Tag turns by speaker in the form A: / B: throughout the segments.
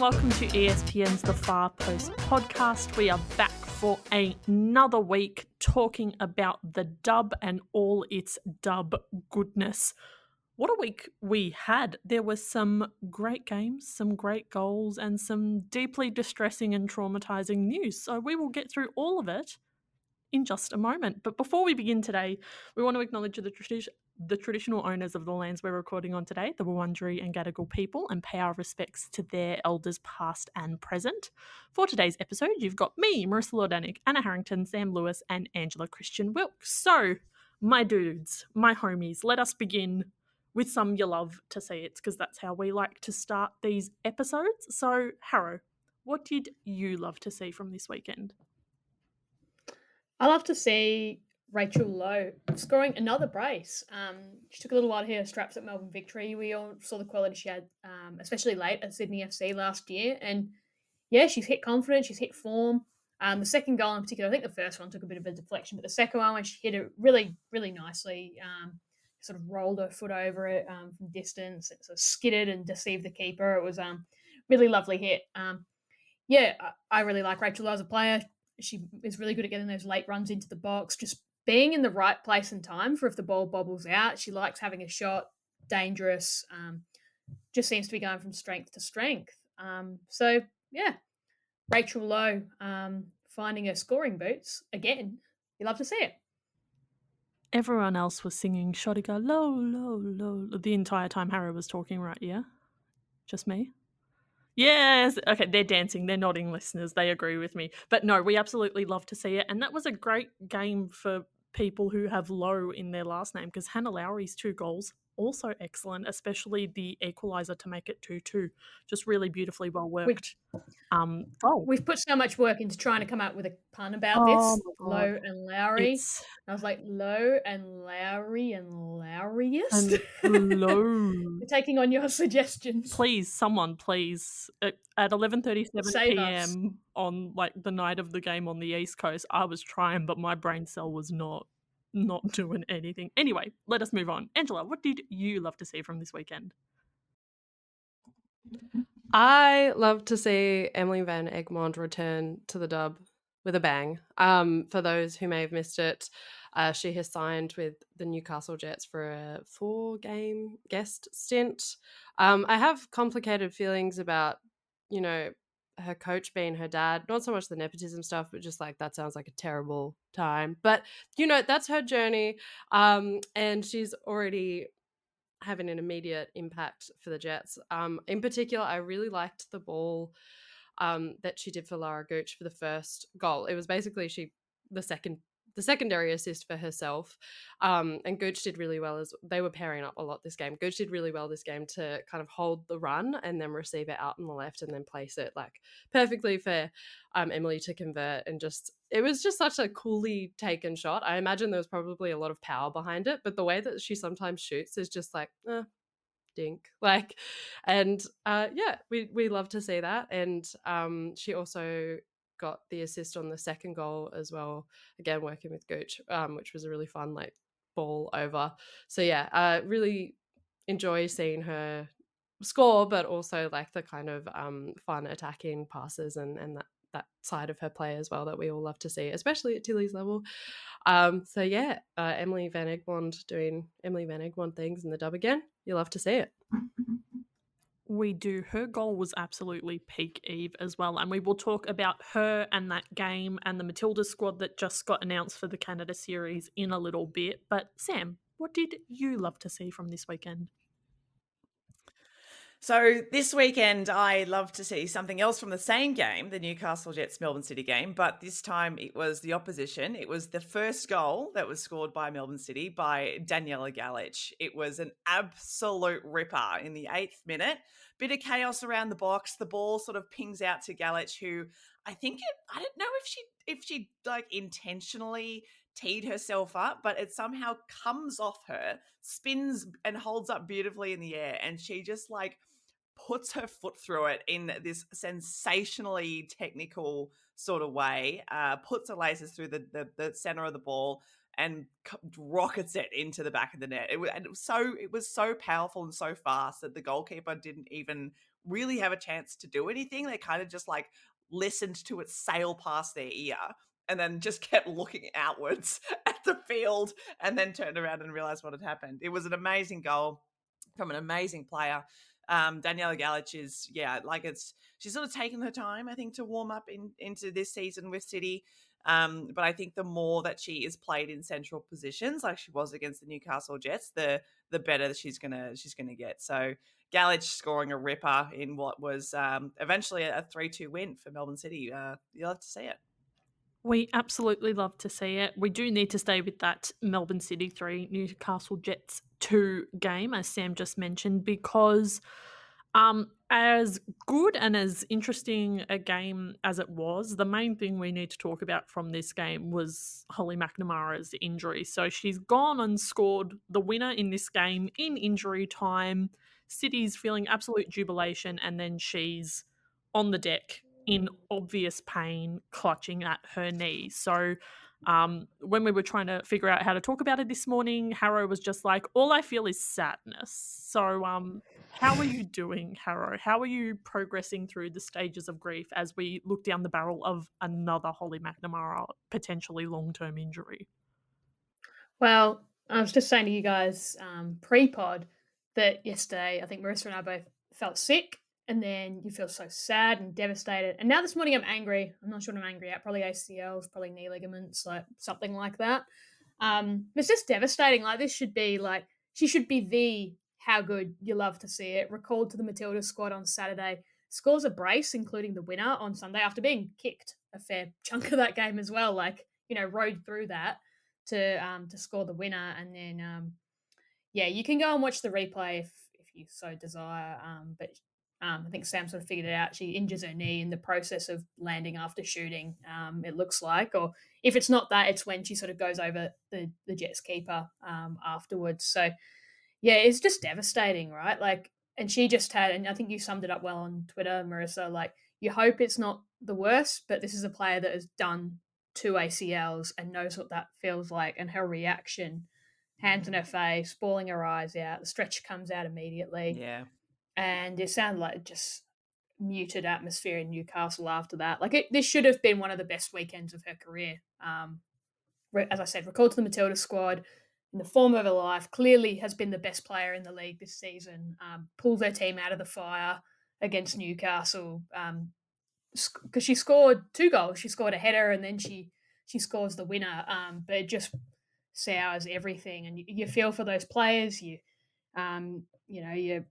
A: welcome to ESPN's The Far Post podcast. We are back for another week talking about the dub and all its dub goodness. What a week we had. There were some great games, some great goals, and some deeply distressing and traumatizing news. So we will get through all of it in just a moment. But before we begin today, we want to acknowledge the, tradi- the traditional owners of the lands we're recording on today, the Wurundjeri and Gadigal people, and pay our respects to their elders past and present. For today's episode, you've got me, Marissa Lordanic, Anna Harrington, Sam Lewis, and Angela Christian Wilkes. So, my dudes, my homies, let us begin with some you love to see it because that's how we like to start these episodes. So, Harrow, what did you love to see from this weekend?
B: I love to see Rachel Lowe scoring another brace. Um, she took a little while to hit her straps at Melbourne Victory. We all saw the quality she had, um, especially late at Sydney FC last year. And yeah, she's hit confidence, she's hit form. Um, the second goal in particular, I think the first one took a bit of a deflection, but the second one, when she hit it really, really nicely, um, sort of rolled her foot over it um, from distance, it sort of skidded and deceived the keeper. It was um really lovely hit. Um, yeah, I, I really like Rachel Lowe as a player she is really good at getting those late runs into the box, just being in the right place and time for if the ball bobbles out. She likes having a shot, dangerous, um, just seems to be going from strength to strength. Um, so, yeah, Rachel Lowe um, finding her scoring boots again. You love to see it.
A: Everyone else was singing Shotty low, low, low the entire time Harry was talking, right? Yeah? Just me? Yes. Okay, they're dancing. They're nodding, listeners. They agree with me. But no, we absolutely love to see it. And that was a great game for people who have Lowe in their last name because Hannah Lowry's two goals also excellent, especially the equalizer to make it 2 2. Just really beautifully well worked. Um,
B: oh. We've put so much work into trying to come up with a pun about oh this Low and Lowry. It's... I was like, low and Lowry and Lowryist.
A: Low.
B: We're taking on your suggestions.
A: Please, someone, please. At, at 11.37 p.m. on like the night of the game on the East Coast, I was trying, but my brain cell was not not doing anything. Anyway, let us move on. Angela, what did you love to see from this weekend?
C: I love to see Emily Van Egmond return to the dub with a bang. Um, for those who may have missed it, uh, she has signed with the Newcastle Jets for a four game guest stint. Um, I have complicated feelings about, you know, her coach being her dad. Not so much the nepotism stuff, but just like that sounds like a terrible time. But you know, that's her journey. Um, and she's already having an immediate impact for the Jets. Um, in particular, I really liked the ball um, that she did for Lara Gooch for the first goal. It was basically she the second the secondary assist for herself. Um, and Gooch did really well as they were pairing up a lot this game. Gooch did really well this game to kind of hold the run and then receive it out on the left and then place it like perfectly for um, Emily to convert. And just it was just such a coolly taken shot. I imagine there was probably a lot of power behind it, but the way that she sometimes shoots is just like, eh, dink like and uh yeah we we love to see that and um she also got the assist on the second goal as well. Again, working with Gooch, um, which was a really fun like ball over. So yeah, uh, really enjoy seeing her score, but also like the kind of um, fun attacking passes and and that that side of her play as well that we all love to see, especially at Tilly's level. Um, so yeah, uh, Emily Van Egmond doing Emily Van Egmond things in the dub again. You love to see it.
A: We do. Her goal was absolutely peak Eve as well. And we will talk about her and that game and the Matilda squad that just got announced for the Canada series in a little bit. But Sam, what did you love to see from this weekend?
D: So this weekend, I love to see something else from the same game, the Newcastle Jets Melbourne City game, but this time it was the opposition. It was the first goal that was scored by Melbourne City by Daniela Galic. It was an absolute ripper in the eighth minute bit of chaos around the box. The ball sort of pings out to Galic, who I think it, I don't know if she if she like intentionally teed herself up, but it somehow comes off her, spins and holds up beautifully in the air, and she just like puts her foot through it in this sensationally technical sort of way, uh, puts her laces through the, the, the center of the ball, and rockets it into the back of the net. It was, and it was so it was so powerful and so fast that the goalkeeper didn't even really have a chance to do anything. They kind of just like listened to it sail past their ear and then just kept looking outwards at the field and then turned around and realized what had happened. It was an amazing goal from an amazing player. Um, Daniela Galic is, yeah, like it's she's sort of taken her time, I think, to warm up in, into this season with City. Um, but I think the more that she is played in central positions, like she was against the Newcastle Jets, the the better she's gonna she's gonna get. So Galic scoring a ripper in what was um, eventually a three two win for Melbourne City. Uh, you'll have to see it.
A: We absolutely love to see it. We do need to stay with that Melbourne City 3, Newcastle Jets 2 game, as Sam just mentioned, because um, as good and as interesting a game as it was, the main thing we need to talk about from this game was Holly McNamara's injury. So she's gone and scored the winner in this game in injury time. City's feeling absolute jubilation, and then she's on the deck in obvious pain, clutching at her knee. So, um, when we were trying to figure out how to talk about it this morning, Harrow was just like, "All I feel is sadness." So, um, how are you doing, Harrow? How are you progressing through the stages of grief as we look down the barrel of another Holly McNamara potentially long-term injury?
B: Well, I was just saying to you guys um, pre-pod that yesterday, I think Marissa and I both felt sick and then you feel so sad and devastated. And now this morning I'm angry. I'm not sure what I'm angry at. Probably ACLs, probably knee ligaments, like something like that. Um, it's just devastating. Like this should be like she should be the how good you love to see it. Recalled to the Matilda squad on Saturday, scores a brace, including the winner on Sunday after being kicked a fair chunk of that game as well. Like you know, rode through that to um to score the winner, and then um yeah, you can go and watch the replay if if you so desire. Um, but um, I think Sam sort of figured it out. She injures her knee in the process of landing after shooting. Um, it looks like, or if it's not that, it's when she sort of goes over the the Jets keeper um, afterwards. So, yeah, it's just devastating, right? Like, and she just had, and I think you summed it up well on Twitter, Marissa. Like, you hope it's not the worst, but this is a player that has done two ACLs and knows what that feels like, and her reaction, hands in her face, bawling her eyes out. The stretch comes out immediately.
D: Yeah
B: and it sounded like just muted atmosphere in Newcastle after that. Like it, this should have been one of the best weekends of her career. Um, as I said, recalled to the Matilda squad in the form of her life. Clearly, has been the best player in the league this season. Um, pulled their team out of the fire against Newcastle because um, she scored two goals. She scored a header and then she she scores the winner. Um, but it just sours everything, and you, you feel for those players. You um, you know you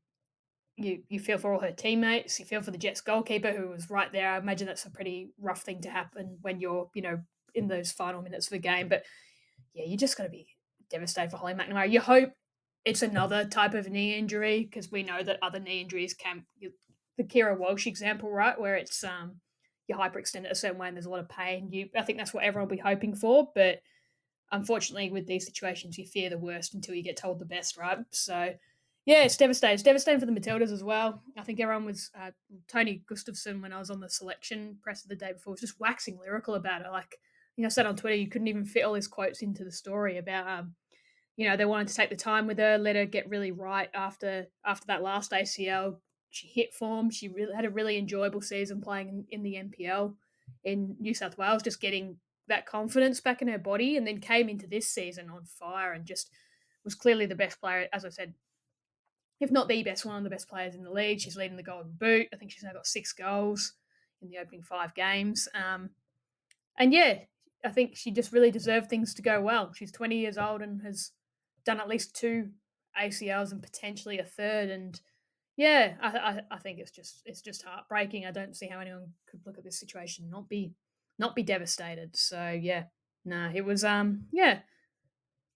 B: you you feel for all her teammates. You feel for the Jets goalkeeper who was right there. I imagine that's a pretty rough thing to happen when you're you know in those final minutes of the game. But yeah, you're just to be devastated for Holly McNamara. You hope it's another type of knee injury because we know that other knee injuries can. You, the Keira Walsh example, right, where it's um you hyperextend it a certain way and there's a lot of pain. You, I think that's what everyone will be hoping for, but unfortunately, with these situations, you fear the worst until you get told the best, right? So yeah, it's devastating. It's devastating for the Matildas as well. I think everyone was uh, Tony Gustavsson when I was on the selection press of the day before was just waxing lyrical about it. Like you know, I said on Twitter, you couldn't even fit all his quotes into the story about um, you know, they wanted to take the time with her, let her get really right after after that last ACL. She hit form. She really had a really enjoyable season playing in, in the NPL in New South Wales, just getting that confidence back in her body, and then came into this season on fire and just was clearly the best player. As I said, if not the best, one of the best players in the league. She's leading the Golden Boot. I think she's now got six goals in the opening five games. Um, and yeah, I think she just really deserved things to go well. She's 20 years old and has done at least two ACLs and potentially a third. And yeah, I, I, I think it's just it's just heartbreaking. I don't see how anyone could look at this situation and not be not be devastated. So yeah, no, nah, it was um yeah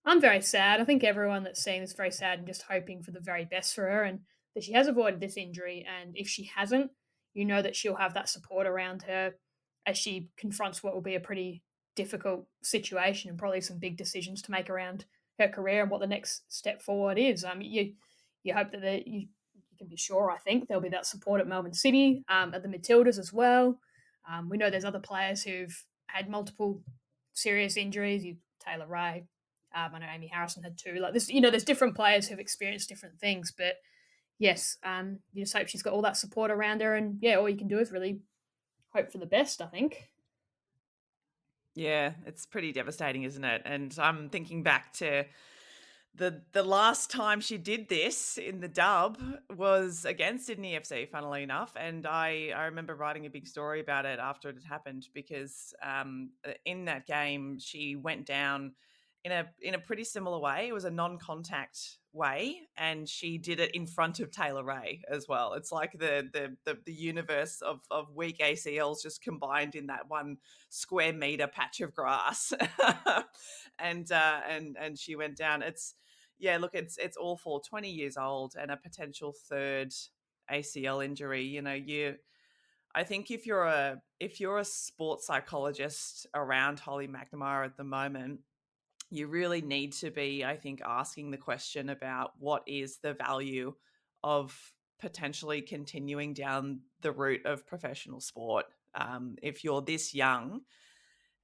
B: I'm very sad. I think everyone that's seeing this very sad and just hoping for the very best for her and that she has avoided this injury. And if she hasn't, you know that she'll have that support around her as she confronts what will be a pretty difficult situation and probably some big decisions to make around her career and what the next step forward is. Um, you you hope that you you can be sure. I think there'll be that support at Melbourne City, um, at the Matildas as well. Um, we know there's other players who've had multiple serious injuries. You Taylor Ray, um, I know Amy Harrison had two. Like this, you know, there's different players who've experienced different things, but yes, um, you just hope she's got all that support around her, and yeah, all you can do is really hope for the best. I think.
D: Yeah, it's pretty devastating, isn't it? And I'm thinking back to the the last time she did this in the dub was against Sydney FC, funnily enough. And I, I remember writing a big story about it after it had happened because um, in that game she went down in a in a pretty similar way. It was a non-contact way, and she did it in front of Taylor Ray as well. It's like the the the, the universe of of weak ACLs just combined in that one square meter patch of grass, and uh, and and she went down. It's yeah, look, it's it's awful. Twenty years old and a potential third ACL injury. You know, you. I think if you're a if you're a sports psychologist around Holly McNamara at the moment, you really need to be, I think, asking the question about what is the value of potentially continuing down the route of professional sport. Um, if you're this young,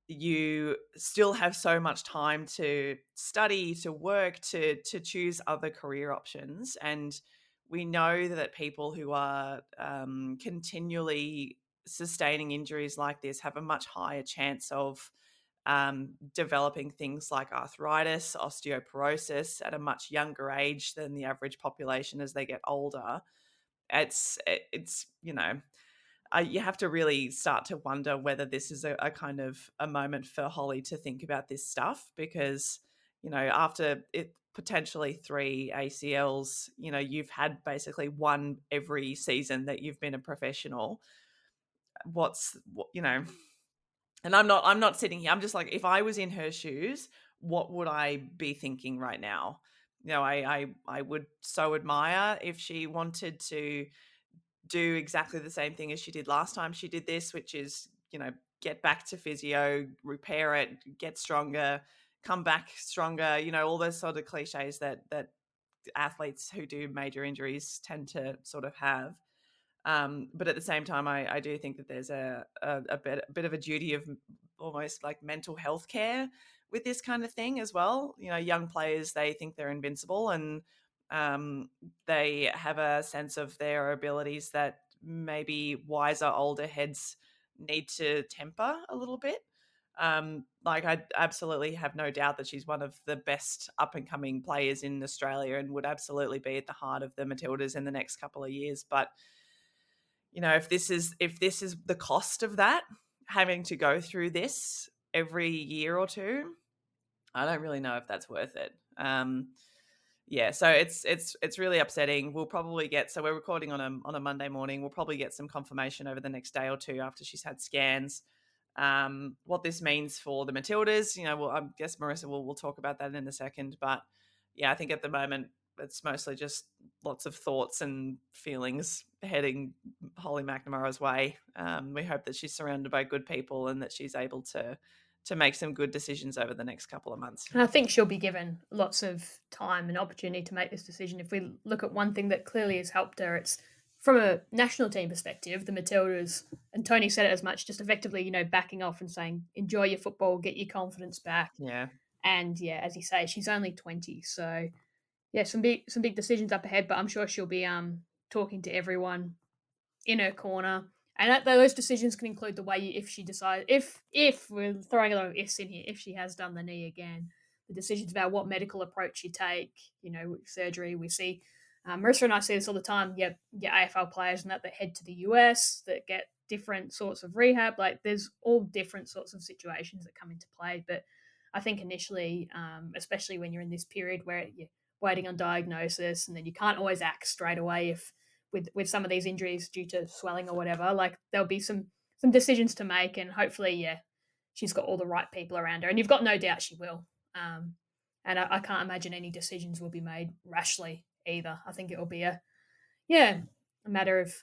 D: you still have so much time to study, to work, to to choose other career options, and we know that people who are um, continually sustaining injuries like this have a much higher chance of um, developing things like arthritis, osteoporosis at a much younger age than the average population as they get older. It's it's you know uh, you have to really start to wonder whether this is a, a, kind of a moment for Holly to think about this stuff because you know after it potentially three ACLs, you know you've had basically one every season that you've been a professional. What's you know and i'm not i'm not sitting here i'm just like if i was in her shoes what would i be thinking right now? You know i i, I would so admire if she wanted to do exactly the same thing as she did last time she did this which is you know get back to physio repair it get stronger come back stronger you know all those sort of cliches that that athletes who do major injuries tend to sort of have um, but at the same time, I, I do think that there's a, a, a, bit, a bit of a duty of almost like mental health care with this kind of thing as well. You know, young players, they think they're invincible and um, they have a sense of their abilities that maybe wiser, older heads need to temper a little bit. Um, like I absolutely have no doubt that she's one of the best up and coming players in Australia and would absolutely be at the heart of the Matildas in the next couple of years. But you know if this is if this is the cost of that having to go through this every year or two i don't really know if that's worth it. Um yeah so it's it's it's really upsetting. We'll probably get so we're recording on a on a monday morning. We'll probably get some confirmation over the next day or two after she's had scans. Um what this means for the matildas you know well i guess marissa will we'll talk about that in a second but yeah i think at the moment it's mostly just lots of thoughts and feelings heading Holly McNamara's way. Um, we hope that she's surrounded by good people and that she's able to to make some good decisions over the next couple of months.
B: And I think she'll be given lots of time and opportunity to make this decision. If we look at one thing that clearly has helped her, it's from a national team perspective, the Matildas, and Tony said it as much, just effectively, you know, backing off and saying, enjoy your football, get your confidence back.
D: Yeah.
B: And yeah, as you say, she's only 20. So yeah, some big some big decisions up ahead, but I'm sure she'll be um talking to everyone in her corner. And that, those decisions can include the way you, if she decides if if we're throwing a lot of ifs in here, if she has done the knee again, the decisions about what medical approach you take, you know, surgery. We see um, Marissa and I see this all the time. Yeah, yeah, AFL players and that that head to the US that get different sorts of rehab. Like there's all different sorts of situations that come into play. But I think initially, um, especially when you're in this period where you waiting on diagnosis, and then you can't always act straight away if with with some of these injuries due to swelling or whatever. Like there'll be some some decisions to make, and hopefully, yeah, she's got all the right people around her, and you've got no doubt she will. Um, and I, I can't imagine any decisions will be made rashly either. I think it will be a yeah a matter of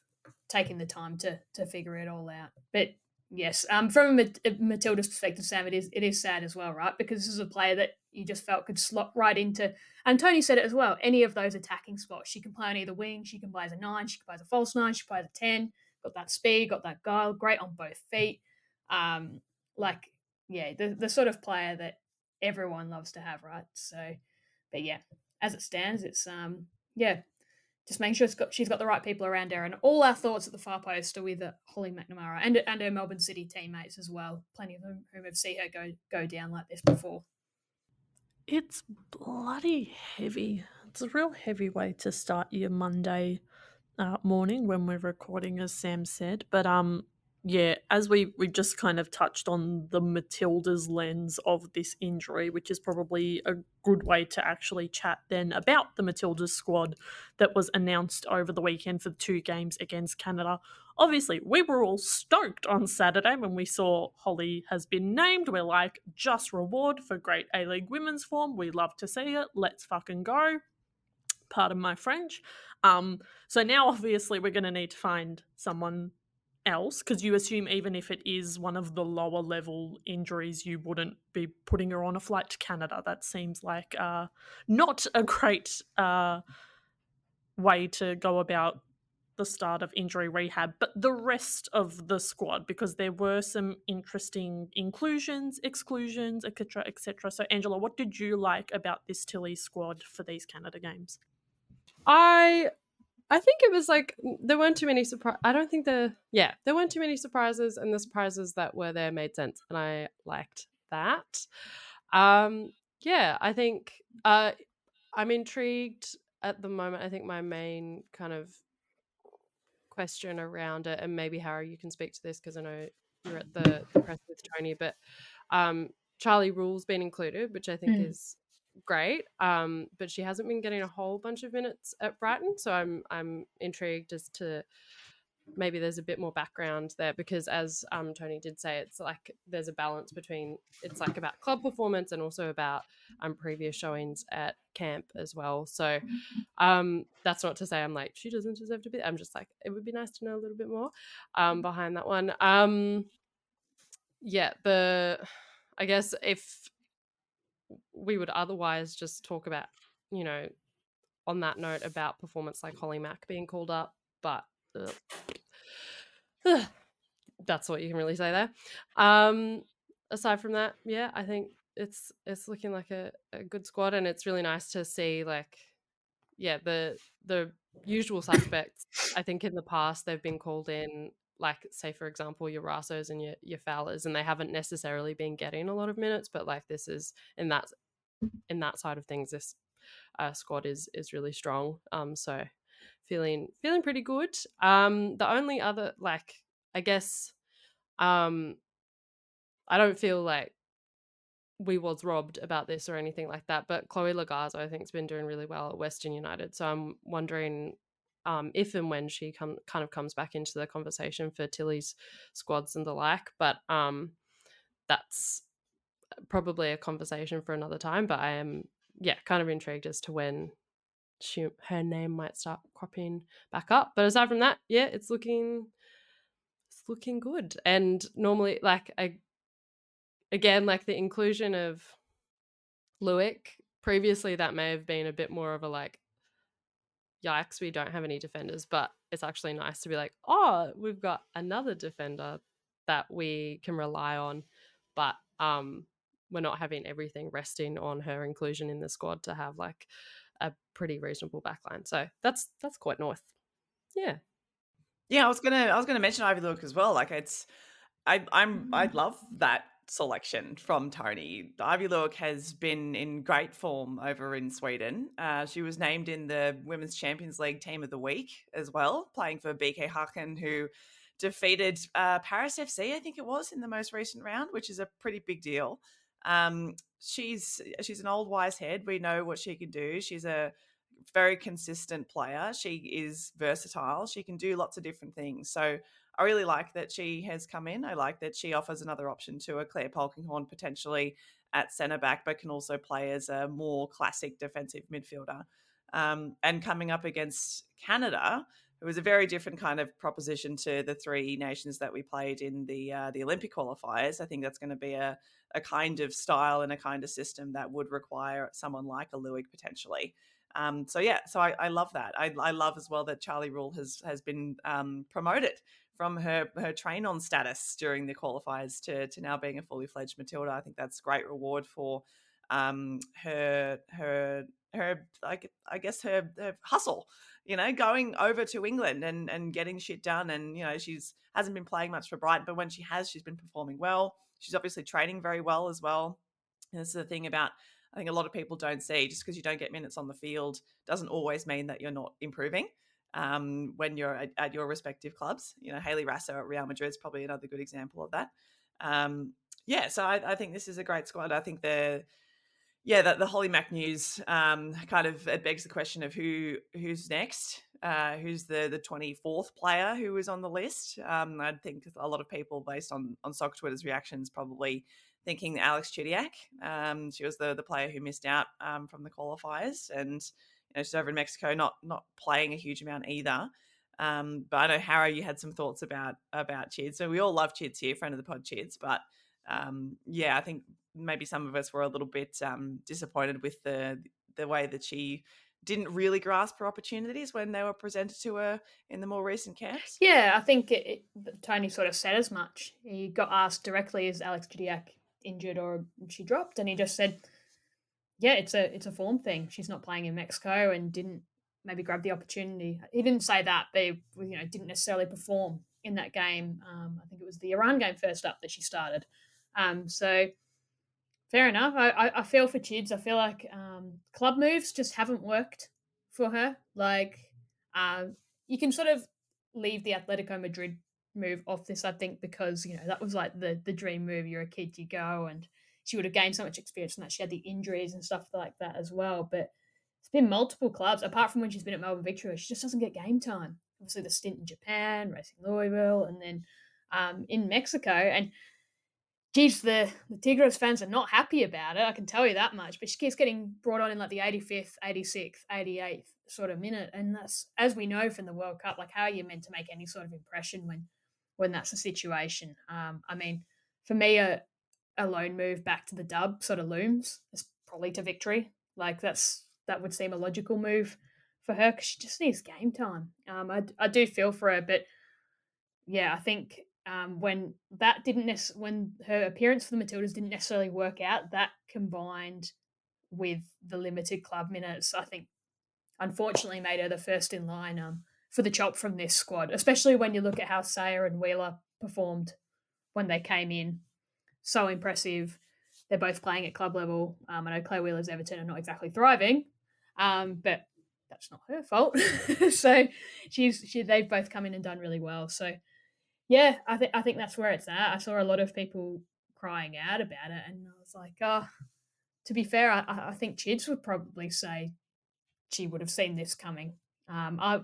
B: taking the time to to figure it all out. But yes, um, from Matilda's perspective, Sam, it is it is sad as well, right? Because this is a player that you just felt could slot right into. And Tony said it as well. Any of those attacking spots, she can play on either wing. She can play as a nine. She can play as a false nine. She plays a ten. Got that speed. Got that guile. Great on both feet. Um, like yeah, the the sort of player that everyone loves to have, right? So, but yeah, as it stands, it's um yeah, just making sure got, she's got the right people around her. And all our thoughts at the far post are with uh, Holly McNamara and and her Melbourne City teammates as well. Plenty of them whom have seen her go go down like this before.
A: It's bloody heavy. It's a real heavy way to start your Monday uh, morning when we're recording, as Sam said. But um, yeah, as we we just kind of touched on the Matildas lens of this injury, which is probably a good way to actually chat then about the Matildas squad that was announced over the weekend for the two games against Canada. Obviously, we were all stoked on Saturday when we saw Holly has been named. We're like, just reward for great A League women's form. We love to see it. Let's fucking go. Pardon my French. Um, so now obviously we're going to need to find someone else because you assume even if it is one of the lower level injuries you wouldn't be putting her on a flight to canada that seems like uh, not a great uh, way to go about the start of injury rehab but the rest of the squad because there were some interesting inclusions exclusions etc etc so angela what did you like about this tilly squad for these canada games
C: I I think it was like there weren't too many surprise. I don't think the yeah there weren't too many surprises, and the surprises that were there made sense, and I liked that. Um, yeah, I think uh, I'm intrigued at the moment. I think my main kind of question around it, and maybe Harry, you can speak to this because I know you're at the, the press with Tony, but um, Charlie Rule's been included, which I think mm. is great. Um, but she hasn't been getting a whole bunch of minutes at Brighton, so I'm I'm intrigued as to maybe there's a bit more background there because as um, Tony did say, it's like there's a balance between it's like about club performance and also about um, previous showings at camp as well. So um, that's not to say I'm like she doesn't deserve to be. I'm just like it would be nice to know a little bit more um, behind that one. Um, yeah, the I guess if we would otherwise just talk about, you know, on that note about performance like Holly Mack being called up, but that's what you can really say there. Um, aside from that, yeah, I think it's it's looking like a, a good squad, and it's really nice to see like, yeah, the the usual suspects. I think in the past they've been called in like say for example your Rassos and your your Fowlers and they haven't necessarily been getting a lot of minutes but like this is in that in that side of things this uh, squad is is really strong um so feeling feeling pretty good um the only other like I guess um I don't feel like we was robbed about this or anything like that but Chloe Logarzo I think has been doing really well at Western United so I'm wondering um, if and when she come kind of comes back into the conversation for Tilly's squads and the like. But um, that's probably a conversation for another time. But I am yeah kind of intrigued as to when she her name might start cropping back up. But aside from that, yeah, it's looking it's looking good. And normally, like I again, like the inclusion of Luik previously, that may have been a bit more of a like yikes, we don't have any defenders. But it's actually nice to be like, oh, we've got another defender that we can rely on. But um, we're not having everything resting on her inclusion in the squad to have like a pretty reasonable backline. So that's that's quite north. Yeah.
D: Yeah, I was gonna I was gonna mention Aivi Luik as well. Like it's I I'm I love that selection from Tony. Aivi Luik has been in great form over in Sweden. Uh, she was named in the Women's Champions League Team of the Week as well, playing for BK Häcken, who defeated uh, Paris FC, I think it was, in the most recent round, which is a pretty big deal. Um, she's she's an old wise head. We know what she can do. She's a very consistent player. She is versatile. She can do lots of different things. So I really like that she has come in. I like that she offers another option to a Clare Polkinghorne potentially at centre back, but can also play as a more classic defensive midfielder. Um, and coming up against Canada, it was a very different kind of proposition to the three nations that we played in the uh, the Olympic qualifiers. I think that's going to be a, a kind of style and a kind of system that would require someone like a Luik potentially. Um, so yeah, so I, I love that. I, I, love as well that Charlie Rule has has been um, promoted from her her train on status during the qualifiers to to now being a fully fledged Matilda. I think that's great reward for um, her her her like I guess her, her hustle, you know, going over to England and and getting shit done. And you know, she's hasn't been playing much for Brighton, but when she has, she's been performing well. She's obviously training very well as well. And this is the thing about I think a lot of people don't see just because you don't get minutes on the field doesn't always mean that you're not improving. Um, when you're at, at, your respective clubs, you know, Hayley Raso at Real Madrid is probably another good example of that. Um, yeah, so I, I, think this is a great squad. I think they're yeah, the, the Holly Mac news um, kind of it begs the question of who who's next, uh, who's the the twenty fourth player who was on the list. Um, I think a lot of people, based on on soccer Twitter's reactions, probably thinking Alex Chidiac. Um, she was the the player who missed out um, from the qualifiers, and you know she's over in Mexico, not not playing a huge amount either. Um, but I know Harrow, you had some thoughts about about Chids. So we all love Chids here, friend of the pod Chids, but um, yeah, I think maybe some of us were a little bit um, disappointed with the the way that she didn't really grasp her opportunities when they were presented to her in the more recent camps.
B: Yeah, I think it, it, Tony sort of said as much. He got asked directly, "Is Alex Chidiac injured or she dropped?" And he just said, "Yeah, it's a it's a form thing. She's not playing in Mexico and didn't maybe grab the opportunity." He didn't say that, but he, you know didn't necessarily perform in that game. Um, I think it was the Iran game first up that she started. Um, so fair enough. I, I, feel for Chids. I feel like um, club moves just haven't worked for her. Like uh, you can sort of leave the Atletico Madrid move off this, I think, because you know that was like the the dream move. You're a kid, you go, and she would have gained so much experience from that. She had the injuries and stuff like that as well. But it's been multiple clubs, apart from when she's been at Melbourne Victory, she just doesn't get game time. Obviously, the stint in Japan, Racing Louisville, and then um, in Mexico, and geez, the, the Tigres fans are not happy about it. I can tell you that much. But she keeps getting brought on in like the 85th, 86th, 88th sort of minute. And that's, as we know from the World Cup, like how are you meant to make any sort of impression when when that's the situation? Um, I mean, for me, a, a loan move back to the dub sort of looms. It's probably to victory. Like that's that would seem a logical move for her because she just needs game time. Um, I, I do feel for her, but yeah, I think um, when that didn't nec- when her appearance for the Matildas didn't necessarily work out, that combined with the limited club minutes, I think, unfortunately made her the first in line um, for the chop from this squad. Especially when you look at how Sayer and Wheeler performed when they came in, so impressive. They're both playing at club level. Um, I know Clare Wheeler's Everton are not exactly thriving, um, but that's not her fault. so she's she they've both come in and done really well. So yeah, I think I think that's where it's at. I saw a lot of people crying out about it, and I was like, oh, to be fair, I, I think Chids would probably say she would have seen this coming. Um, I,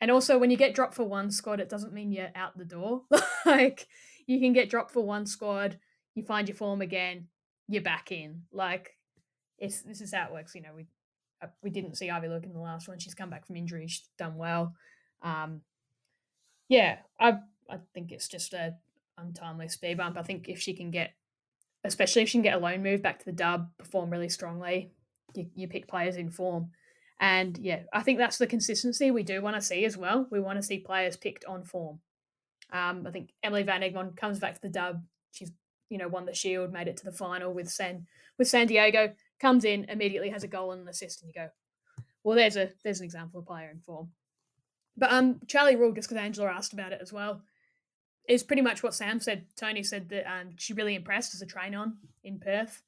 B: and also when you get dropped for one squad, it doesn't mean you're out the door. like you can get dropped for one squad, you find your form again, you're back in. Like it's this is how it works. You know, we uh, we didn't see Aivi Luik in the last one. She's come back from injury. She's done well. Um, yeah, I I think it's just a untimely speed bump. I think if she can get, especially if she can get a loan move back to the dub, perform really strongly, you, you pick players in form. And yeah, I think that's the consistency we do want to see as well. We want to see players picked on form. Um, I think Emily Van Egmond comes back to the dub. She's you know won the Shield, made it to the final with San with San Diego. Comes in immediately, has a goal and an assist, and you go, well, there's a there's an example of player in form. But um, Charlie Rule, just because Angela asked about it as well, is pretty much what Sam said. Tony said that um, she really impressed as a train on in Perth.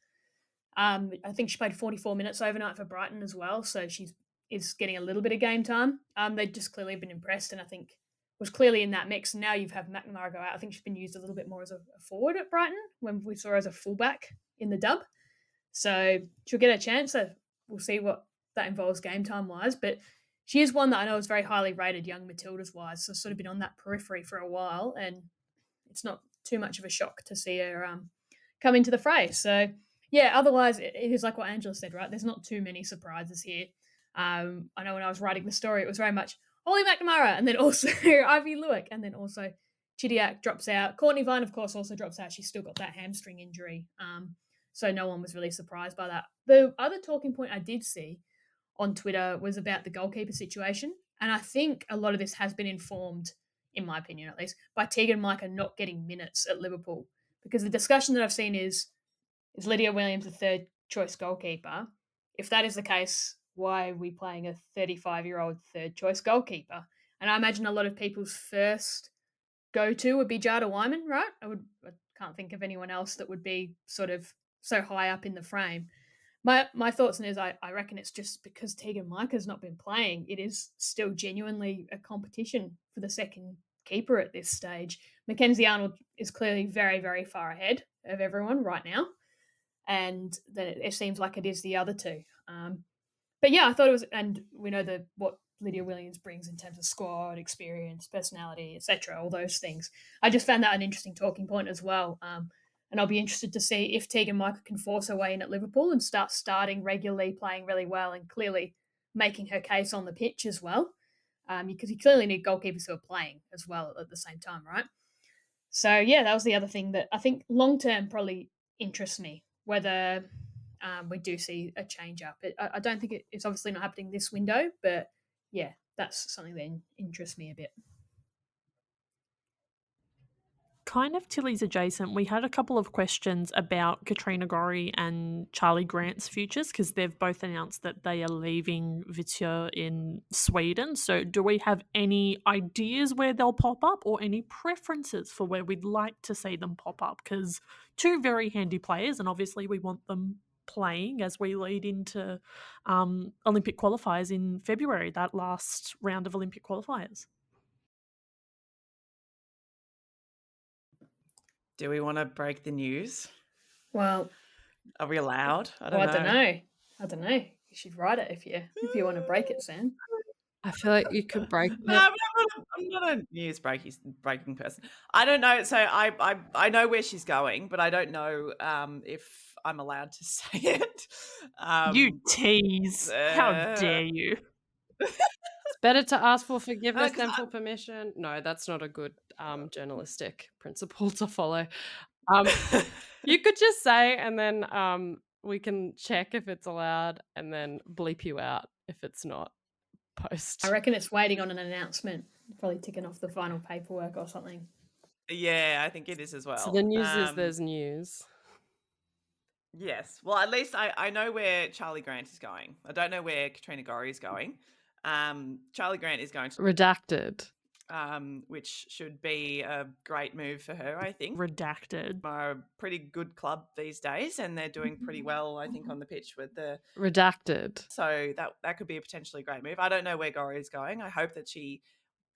B: Um, I think she played 44 minutes overnight for Brighton as well, so she's is getting a little bit of game time. Um, they've just clearly been impressed, and I think was clearly in that mix. Now you've had McNamara go out. I think she's been used a little bit more as a, a forward at Brighton when we saw her as a fullback in the dub. So she'll get a chance. So we'll see what that involves game time wise, but she is one that I know is very highly rated young Matildas wise. So sort of been on that periphery for a while, and it's not too much of a shock to see her um, come into the fray. So yeah, otherwise it is like what Angela said, right? There's not too many surprises here. Um, I know when I was writing the story, it was very much Holly McNamara, and then also Aivi Luik, and then also Chidiac drops out. Cortnee Vine, of course, also drops out. She's still got that hamstring injury. Um, so no one was really surprised by that. The other talking point I did see on Twitter was about the goalkeeper situation. And I think a lot of this has been informed, in my opinion at least, by Teagan Micah not getting minutes at Liverpool. Because the discussion that I've seen is is Lydia Williams the third choice goalkeeper? if that is the case, why are we playing a 35 year old third choice goalkeeper? And I imagine a lot of people's first go to would be Jada Whyman, right? I would I can't think of anyone else that would be sort of so high up in the frame. My my thoughts on is I, I reckon it's just because Teagan Micah's not been playing, it is still genuinely a competition for the second keeper at this stage. Mackenzie Arnold is clearly very, very far ahead of everyone right now. And then it, it seems like it is the other two. Um, but yeah, I thought it was, and we know the what Lydia Williams brings in terms of squad experience, personality, etc. All those things. I just found that an interesting talking point as well. Um, and I'll be interested to see if Teagan Micah can force her way in at Liverpool and start starting regularly, playing really well, and clearly making her case on the pitch as well. Um, because you clearly need goalkeepers who are playing as well at the same time, right? So yeah, that was the other thing that I think long term probably interests me. Whether um, we do see a change up, it, I, I, don't think it, it's obviously not happening this window, but yeah, that's something that interests me a bit
A: kind of Tilly's adjacent, we had a couple of questions about Katrina Gorry and Charli Grant's futures because they've both announced that they are leaving Vittsjö in Sweden. So, do we have any ideas where they'll pop up or any preferences for where we'd like to see them pop up? Because two very handy players, and obviously we want them playing as we lead into um, Olympic qualifiers in February, that last round of Olympic qualifiers.
D: Do we want to break the news?
B: Well,
D: are we allowed? I don't
B: well,
D: know.
B: I don't know. I don't know. You should write it if you if you want to break it, Sam.
C: I feel like you could break it.
D: No, I'm not, I'm not a news breaking breaking person. I don't know. So I, I I know where she's going, but I don't know um, if I'm allowed to say it. Um,
A: you tease! Uh, How dare you?
C: It's better to ask for forgiveness uh, than for permission. No, that's not a good um, journalistic principle to follow. Um, you could just say, and then um, we can check if it's allowed, and then bleep you out if it's not. Post.
B: I reckon it's waiting on an announcement. Probably ticking off the final paperwork or something.
D: Yeah, I think it is as well.
C: So the news is um there's news.
D: Yes. Well, at least I, I know where Charli Grant is going. I don't know where Katrina Gorry is going. Um, Charli Grant is going to
C: redacted,
D: um, which should be a great move for her. I think
A: redacted
D: are a pretty good club these days, and they're doing pretty well. I think on the pitch with the
C: redacted.
D: So that that could be a potentially great move. I don't know where Gorry is going. I hope that she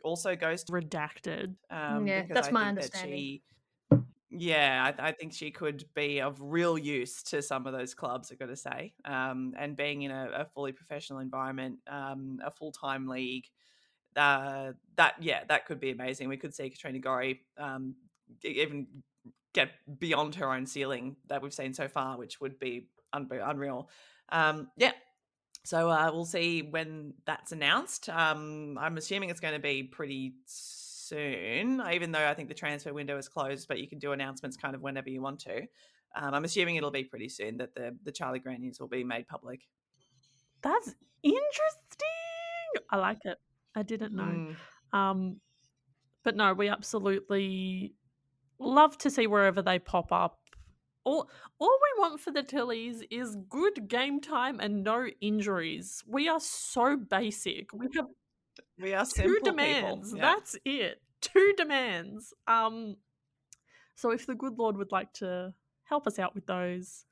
D: also goes to
A: redacted.
B: Um, yeah, that's I my understanding. That she,
D: yeah, I, I, think she could be of real use to some of those clubs. I've got to say, um, and being in a, a fully professional environment, um, a full time league, uh, that yeah, that could be amazing. We could see Katrina Gorry um, even get beyond her own ceiling that we've seen so far, which would be un- unreal. Um, yeah, so uh, we'll see when that's announced. Um, I'm assuming it's going to be pretty soon, even though I think the transfer window is closed, but you can do announcements kind of whenever you want to. Um, I'm assuming it'll be pretty soon that the, the Charli Grant news will be made public.
A: That's interesting. I like it. I didn't know. Mm. Um, but no, we absolutely love to see wherever they pop up. All, all we want for the Tillies is good game time and no injuries. We are so basic. We have
D: we are
A: two demands. Yeah. That's it. Two demands. Um, so if the good Lord would like to help us out with those,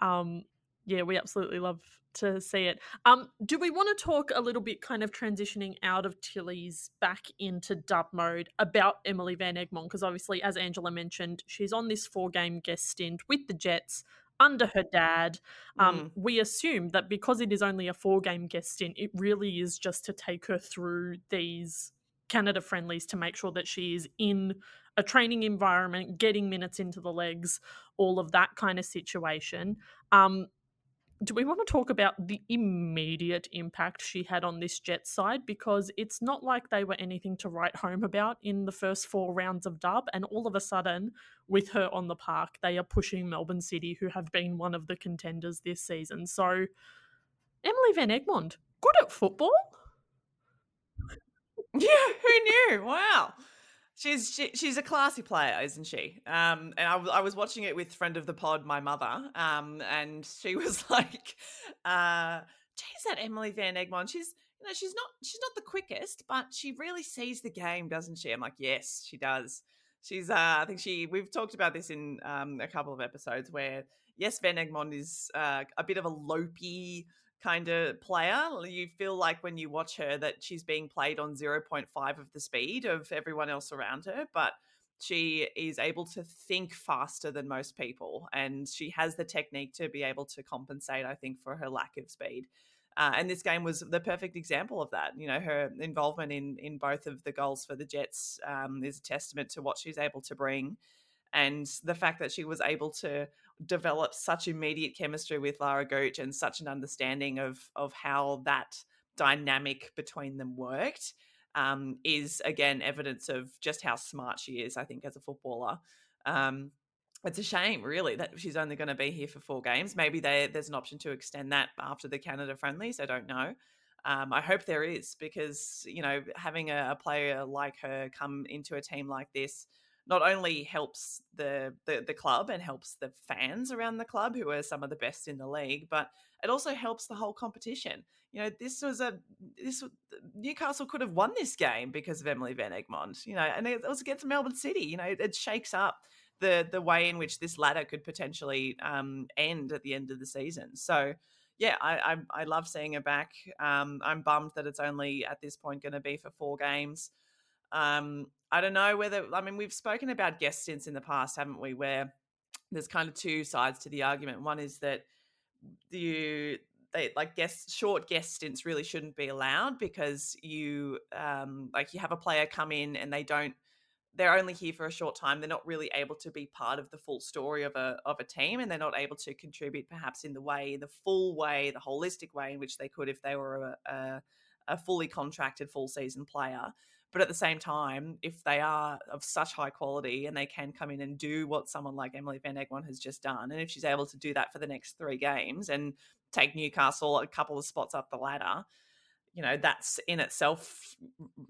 A: um, yeah, we absolutely love to see it. Um, do we want to talk a little bit, kind of transitioning out of Tilly's back into dub mode about Emily Van Egmond? Because obviously, as Angela mentioned, she's on this four game guest stint with the Jets under her dad. Um, mm. We assume that because it is only a four game guest stint, it really is just to take her through these Canada friendlies to make sure that she is in a training environment, getting minutes into the legs, all of that kind of situation. Um, do we want to talk about the immediate impact she had on this Jets side? Because it's not like they were anything to write home about in the first four rounds of dub, and all of a sudden, with her on the park, they are pushing Melbourne City, who have been one of the contenders this season. So, Emily Van Egmond, good at football.
D: Yeah, who knew? Wow. She's she, she's a classy player, isn't she? Um, and I, I was watching it with friend of the pod, my mother, um, and she was like, uh, "Geez, that Emily Van Egmond, she's you know she's not she's not the quickest, but she really sees the game, doesn't she?" I'm like, "Yes, she does." She's uh, I think she we've talked about this in um, a couple of episodes where yes, Van Egmond is uh, a bit of a lopey kind of player. You feel like when you watch her that she's being played on 0.5 of the speed of everyone else around her, but she is able to think faster than most people and she has the technique to be able to compensate i think for her lack of speed uh, and this game was the perfect example of that you know her involvement in in both of the goals for the jets um, is a testament to what she's able to bring and the fact that she was able to develop such immediate chemistry with Lara Gooch and such an understanding of of how that dynamic between them worked um, is again evidence of just how smart she is. I think as a footballer. Um, it's a shame, really, that she's only going to be here for four games. Maybe they, there's an option to extend that after the Canada friendlies. I don't know. Um, I hope there is because you know having a, a, player like her come into a team like this not only helps the, the, the club and helps the fans around the club who are some of the best in the league, but it also helps the whole competition. You know, this was a this Newcastle could have won this game because of Emily Van Egmond. You know, and it was against Melbourne City. You know, it shakes up the the way in which this ladder could potentially um, end at the end of the season. So. Yeah, I, I, I love seeing her back. Um, I'm bummed that it's only at this point going to be for four games. Um, I don't know whether, I mean, we've spoken about guest stints in the past, haven't we? Where there's kind of two sides to the argument. One is that you, they like guest short guest stints really shouldn't be allowed because you, um, like you have a player come in and they don't, they're only here for a short time. They're not really able to be part of the full story of a of a team, and they're not able to contribute perhaps in the way, the full way, the holistic way in which they could if they were a, a, a fully contracted full season player. But at the same time, if they are of such high quality and they can come in and do what someone like Emily Van Egmond has just done, and if she's able to do that for the next three games and take Newcastle a couple of spots up the ladder, you know, that's in itself,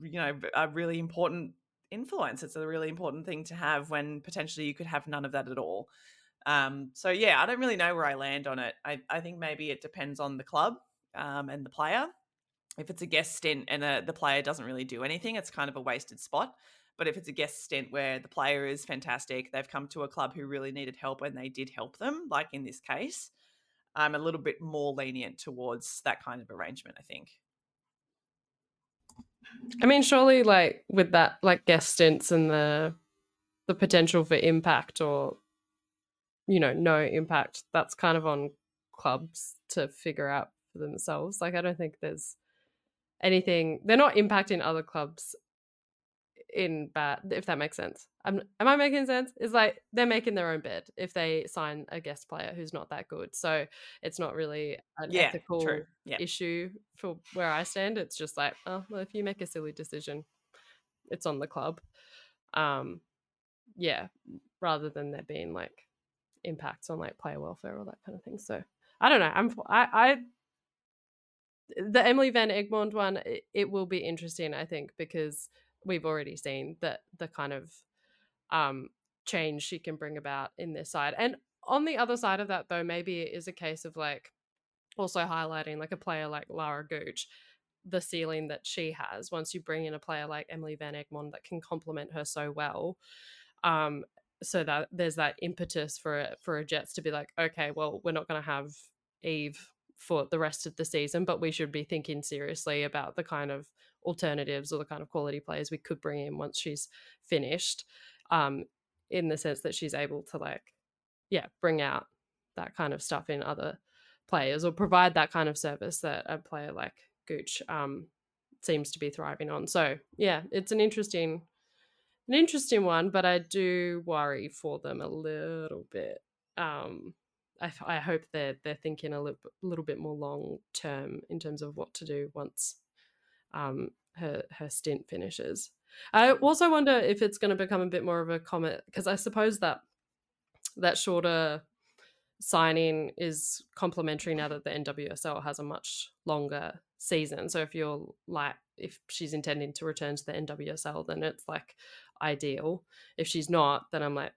D: you know, a really important influence. It's a really important thing to have when potentially you could have none of that at all. Um, so yeah, I don't really know where I land on it. I, I think maybe it depends on the club um, and the player if it's a guest stint and the player doesn't really do anything, it's kind of a wasted spot. But if it's a guest stint where the player is fantastic, they've come to a club who really needed help and they did help them, like in this case, I'm a little bit more lenient towards that kind of arrangement, I think.
C: I mean, surely, like with that, like guest stints and the the potential for impact or you know no impact, that's kind of on clubs to figure out for themselves. Like, I don't think there's anything. They're not impacting other clubs in bad, if that makes sense. am am I making sense? It's like they're making their own bed if they sign a guest player who's not that good. So it's not really an yeah, ethical yeah. issue for where I stand. It's just like, oh, well, if you make a silly decision, it's on the club. Um, yeah, rather than there being like impacts on like player welfare or that kind of thing. So I don't know. I'm I, I the Emily Van Egmond one, it, it, will be interesting, I think, because we've already seen that the kind of um, change she can bring about in this side. And on the other side of that, though, maybe it is a case of like also highlighting like a player like Lara Gooch, the ceiling that she has. Once you bring in a player like Emily Van Egmond that can complement her so well, um, so that there's that impetus for for a Jets to be like, okay, well, we're not going to have Eve for the rest of the season, but we should be thinking seriously about the kind of alternatives or the kind of quality players we could bring in once she's finished. Um, in the sense that she's able to like, yeah, bring out that kind of stuff in other players or provide that kind of service that a player like Gooch um, seems to be thriving on. So yeah, it's an interesting, an interesting one, but I do worry for them a little bit. Um, I, I hope they're they're thinking a little, little bit more long term in terms of what to do once um, her her stint finishes. I also wonder if it's going to become a bit more of a comment because I suppose that that shorter signing is complementary now that the NWSL has a much longer season. So if you're like if she's intending to return to the NWSL, then it's like ideal. If she's not, then I'm like,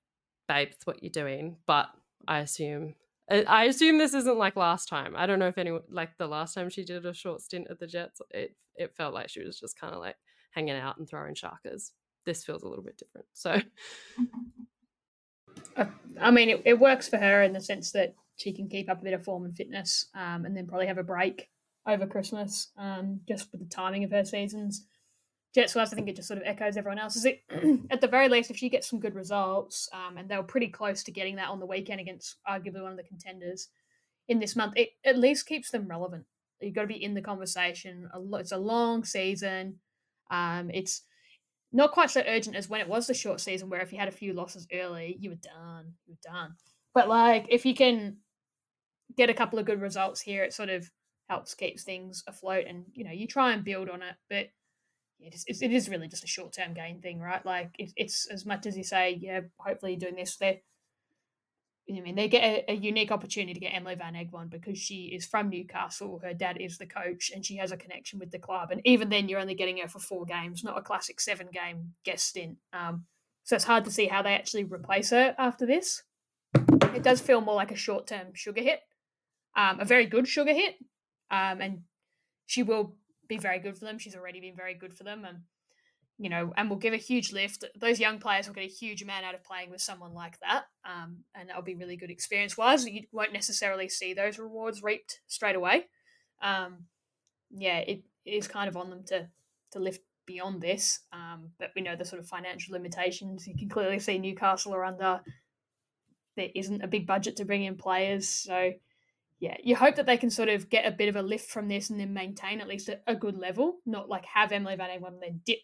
C: babe, it's what you're doing. But I assume I assume this isn't like last time. I don't know if anyone like the last time she did a short stint at the Jets, it it felt like she was just kind of like hanging out and throwing shakas. This feels a little bit different. So
B: I mean, it, it works for her in the sense that she can keep up a bit of form and fitness, um, and then probably have a break over Christmas, um, just with the timing of her seasons. Wise, I think it just sort of echoes everyone else's. It, at the very least, if she gets some good results, um, and they were pretty close to getting that on the weekend against arguably one of the contenders in this month, it at least keeps them relevant. You've got to be in the conversation. It's a long season. Um, it's not quite so urgent as when it was the short season, where if you had a few losses early, you were done. You were done. But like, if you can get a couple of good results here, it sort of helps keeps things afloat, and you know, you try and build on it, but it is, it is really just a short term gain thing, right? Like it, it's as much as you say, yeah, hopefully doing this. They, I mean, they get a, a, unique opportunity to get Emily Van Egmond because she is from Newcastle. Her dad is the coach, and she has a connection with the club. And even then, you're only getting her for four games, not a classic seven game guest stint. Um, so it's hard to see how they actually replace her after this. It does feel more like a short term sugar hit, um, a very good sugar hit, um, and she will be very good for them. She's already been very good for them, and you know, and will give a huge lift. Those young players will get a huge amount out of playing with someone like that, um, and that'll be really good experience wise. You won't necessarily see those rewards reaped straight away. Um, yeah, it is kind of on them to to lift beyond this, um, but we know the sort of financial limitations. You can clearly see Newcastle are under. There isn't a big budget to bring in players, so yeah, you hope that they can sort of get a bit of a lift from this and then maintain at least a, a good level, not like have Emily Van Egmond and then dip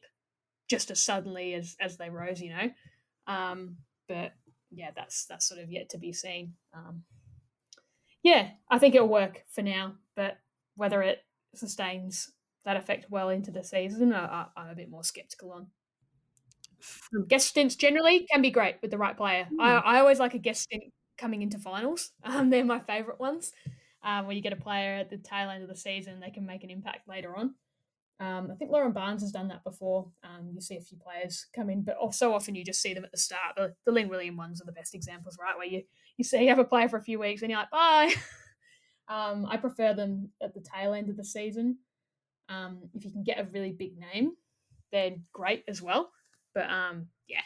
B: just as suddenly as as they rose, you know. Um, but yeah, that's that's sort of yet to be seen. Um, yeah, I think it'll work for now, but whether it sustains that effect well into the season, I, am a bit more skeptical on. Guest stints generally can be great with the right player. Mm. I, I always like a guest stint coming into finals. Um, they're my favourite ones, um, where you get a player at the tail end of the season, they can make an impact later on. Um, I think Lauren Barnes has done that before. Um, you see a few players come in, but so often you just see them at the start. The, the Lynn William ones are the best examples, right? Where you you see you have a player for a few weeks and you're like, bye. um, I prefer them at the tail end of the season. Um, if you can get a really big name, they're great as well. But yeah,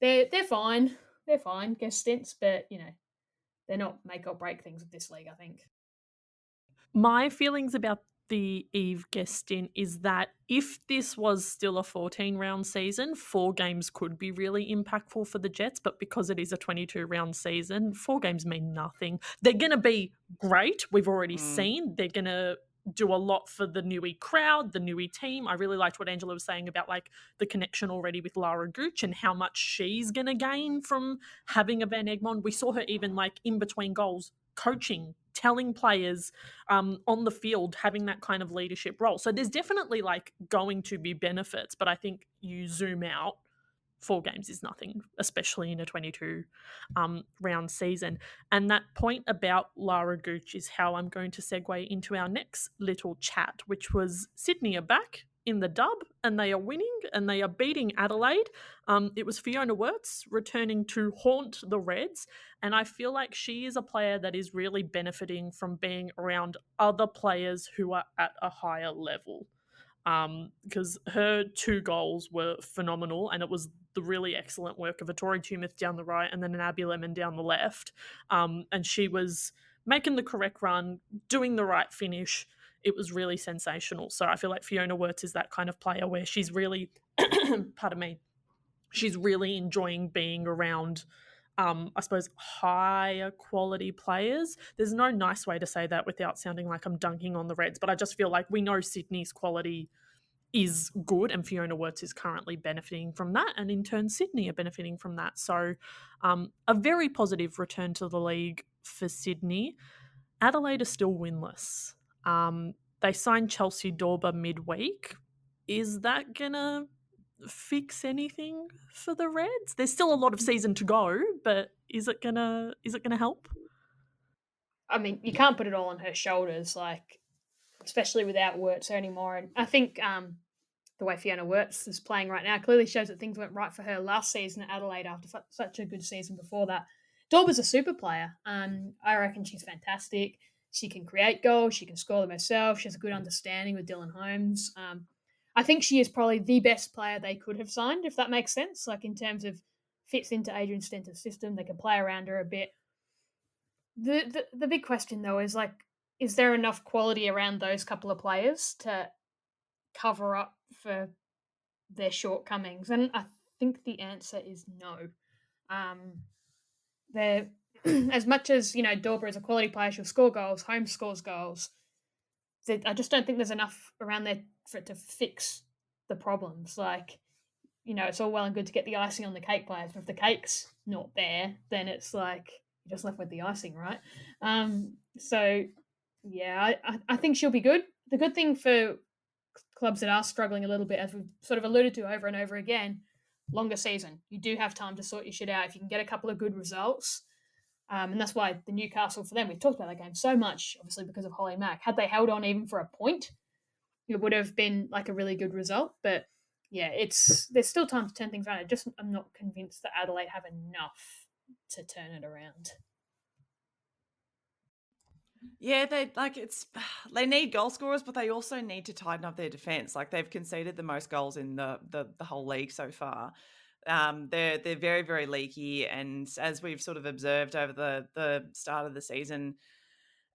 B: they're they're fine they're fine guest stints, but you know, they're not make or break things of this league. I think.
A: My feelings about the Eve guest stint is that if this was still a 14 round season, four games could be really impactful for the Jets. But because it is a 22 round season, four games mean nothing. They're going to be great. We've already mm. seen they're going to do a lot for the Newey crowd, the Newey team. I really liked what Angela was saying about like the connection already with Lara Gooch and how much she's gonna gain from having a Van Egmond. We saw her even like in between goals coaching, telling players um, on the field, having that kind of leadership role. So there's definitely like going to be benefits, but I think you zoom out four games is nothing, especially in a 22 um, round season. And that point about Lara Gooch is how I'm going to segue into our next little chat, which was Sydney are back in the dub and they are winning and they are beating Adelaide. Um, it was Fiona Worts returning to haunt the Reds. And I feel like she is a player that is really benefiting from being around other players who are at a higher level because um, her two goals were phenomenal, and it was the really excellent work of a Tori Tumeth down the right and then an Abby Lemon down the left. Um, and she was making the correct run, doing the right finish. It was really sensational. So I feel like Fiona Worts is that kind of player where she's really, pardon me, she's really enjoying being around. Um, I suppose higher quality players. There's no nice way to say that without sounding like I'm dunking on the Reds, but I just feel like we know Sydney's quality is good, and Fiona Worts is currently benefiting from that, and in turn, Sydney are benefiting from that. So, um, a very positive return to the league for Sydney. Adelaide are still winless. Um, they signed Chelsie Dawber midweek. Is that gonna fix anything for the Reds? There's still a lot of season to go, but is it gonna is it gonna help?
B: I mean, you can't put it all on her shoulders. Like especially without Worts anymore. And I think um, the way Fiona Worts is playing right now clearly shows that things went right for her last season at Adelaide after such a good season before that. Dawber's a super player. Um, I reckon she's fantastic. She can create goals. She can score them herself. She has a good understanding with Dylan Holmes. Um, I think she is probably the best player they could have signed, if that makes sense. Like in terms of fits into Adrian Stenta's system, they can play around her a bit. The, the the big question though is like, is there enough quality around those couple of players to cover up for their shortcomings? And I think the answer is no. Um, they're as much as you know Dawber is a quality player, she'll score goals. Holmes scores goals. I just don't think there's enough around there for it to fix the problems. Like, you know, it's all well and good to get the icing on the cake players, but if the cake's not there, then it's like you're just left with the icing, right? Um, so yeah, I, I think she'll be good. The good thing for clubs that are struggling a little bit, as we've sort of alluded to over and over again, longer season. You do have time to sort your shit out. If you can get a couple of good results, um, and that's why the Newcastle for them, we've talked about that game so much, obviously because of Holly Mack. Had they held on even for a point, it would have been like a really good result. But yeah, it's there's still time to turn things around. I just I'm not convinced that Adelaide have enough to turn it around.
D: Yeah, they like it's they need goal scorers, but they also need to tighten up their defense. Like they've conceded the most goals in the the, the whole league so far. Um, they're they're very very leaky, and as we've sort of observed over the the start of the season,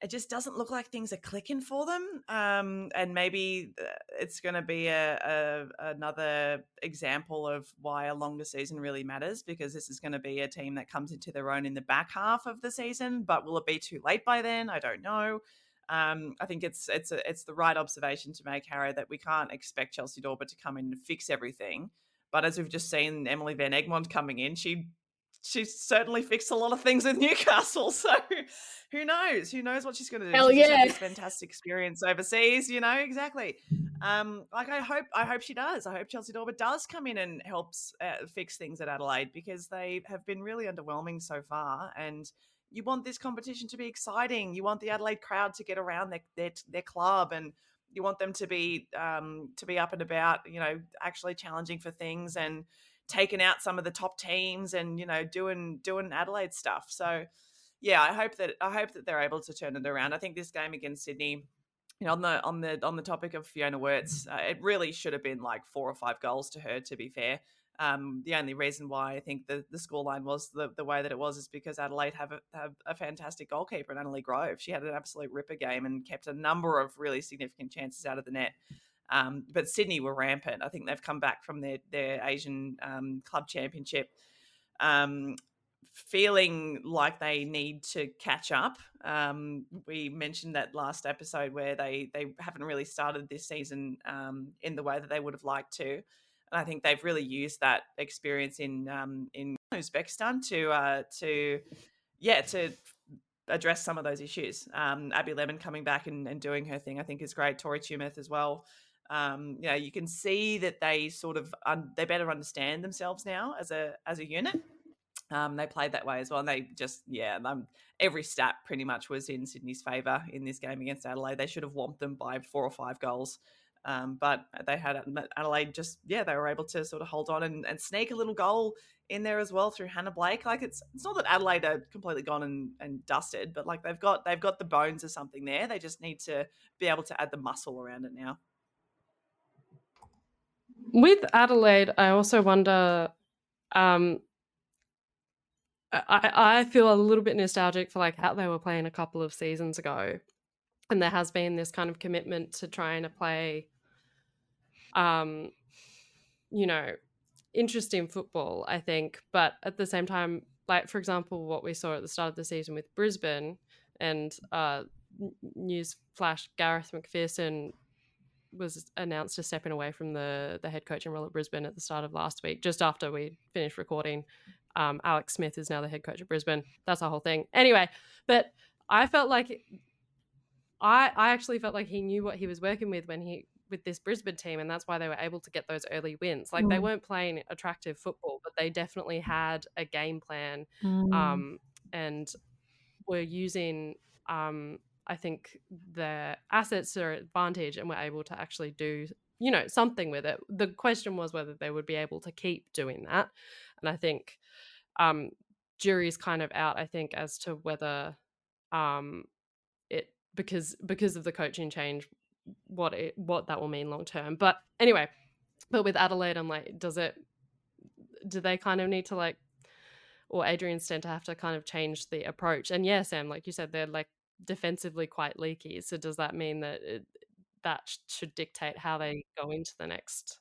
D: it just doesn't look like things are clicking for them. Um, and maybe uh, it's going to be a, a, another example of why a longer season really matters because this is going to be a team that comes into their own in the back half of the season. But will it be too late by then? I don't know. Um, I think it's it's a, it's the right observation to make, Harry, that we can't expect Chelsie Dawber to come in and fix everything. But as we've just seen Emily Van Egmond coming in, she she certainly fixed a lot of things with Newcastle. So who knows? Who knows what she's going to do?
B: Hell
D: she's
B: yeah!
D: this fantastic experience overseas. You know exactly. Um, like I hope I hope she does. I hope Chelsie Dawber does come in and helps uh, fix things at Adelaide because they have been really underwhelming so far. And you want this competition to be exciting. You want the Adelaide crowd to get around their their, their club and you want them to be um, to be up and about, you know, actually challenging for things and taking out some of the top teams and you know doing doing Adelaide stuff. So yeah, I hope that I hope that they're able to turn it around. I think this game against Sydney, you know, on the on the on the topic of Fiona Worts, uh, it really should have been like four or five goals to her. To be fair, um, the only reason why I think the, the scoreline was the, the way that it was is because Adelaide have a, have a fantastic goalkeeper in Annalee Grove. She had an absolute ripper game and kept a number of really significant chances out of the net. Um, but Sydney were rampant. I think they've come back from their, their Asian um, Club Championship um, feeling like they need to catch up. Um, we mentioned that last episode where they, they haven't really started this season um, in the way that they would have liked to. And I think they've really used that experience in um, in Uzbekistan to uh, to yeah to address some of those issues. Um, Abby Lemon coming back and, and, doing her thing, I think, is great. Tori Tumeth as well. Um, you know, you can see that they sort of un- they better understand themselves now as a as a unit. Um, they played that way as well, and they just yeah, um, every stat pretty much was in Sydney's favour in this game against Adelaide. They should have whomped them by four or five goals. Um, but they had Adelaide just yeah they were able to sort of hold on and, and sneak a little goal in there as well through Hannah Blake. Like it's it's not that Adelaide are completely gone and, and dusted, but like they've got they've got the bones of something there. They just need to be able to add the muscle around it now.
C: With Adelaide, I also wonder. Um, I I feel a little bit nostalgic for like how they were playing a couple of seasons ago, and there has been this kind of commitment to trying to play um you know interesting football i think but at the same time like for example what we saw at the start of the season with brisbane and uh news flash garrath mcpherson was announced as stepping away from the the head coaching role at brisbane at the start of last week just after we finished recording um alex smith is now the head coach at brisbane that's a whole thing anyway but i felt like I I actually felt like he knew what he was working with when he with this Brisbane team, and that's why they were able to get those early wins. Like mm. they weren't playing attractive football, but they definitely had a game plan,
A: mm.
C: um, and were using um, I think their assets are advantage and we're able to actually do you know something with it. The question was whether they would be able to keep doing that, and I think um, jury's kind of out. I think as to whether um, it because because of the coaching change, what it what that will mean long term. But anyway, but with Adelaide, I'm like, does it? Do they kind of need to like, or Adrian Stenta have to kind of change the approach? And yeah, Sam, like you said, they're like defensively quite leaky. So does that mean that it, that should dictate how they go into the next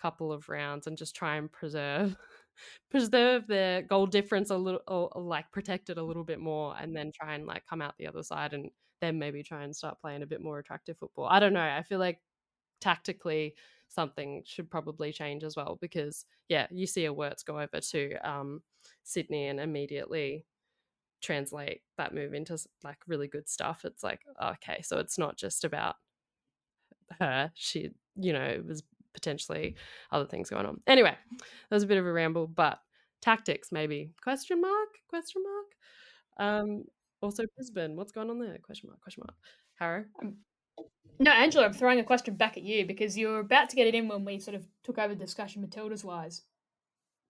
C: couple of rounds and just try and preserve preserve their goal difference a little or, like protect it a little bit more and then try and like come out the other side and then maybe try and start playing a bit more attractive football. I don't know. I feel like tactically something should probably change as well because yeah, you see a Worts go over to um, Sydney and immediately translate that move into like really good stuff. It's like okay, so it's not just about her. She, you know, it was potentially other things going on. Anyway, that was a bit of a ramble, but tactics maybe question mark question mark. Um, also Brisbane, what's going on there? Question mark question mark. Harrow. Um,
B: no, Angela, I'm throwing a question back at you because you were about to get it in when we sort of took over the discussion Matildas wise.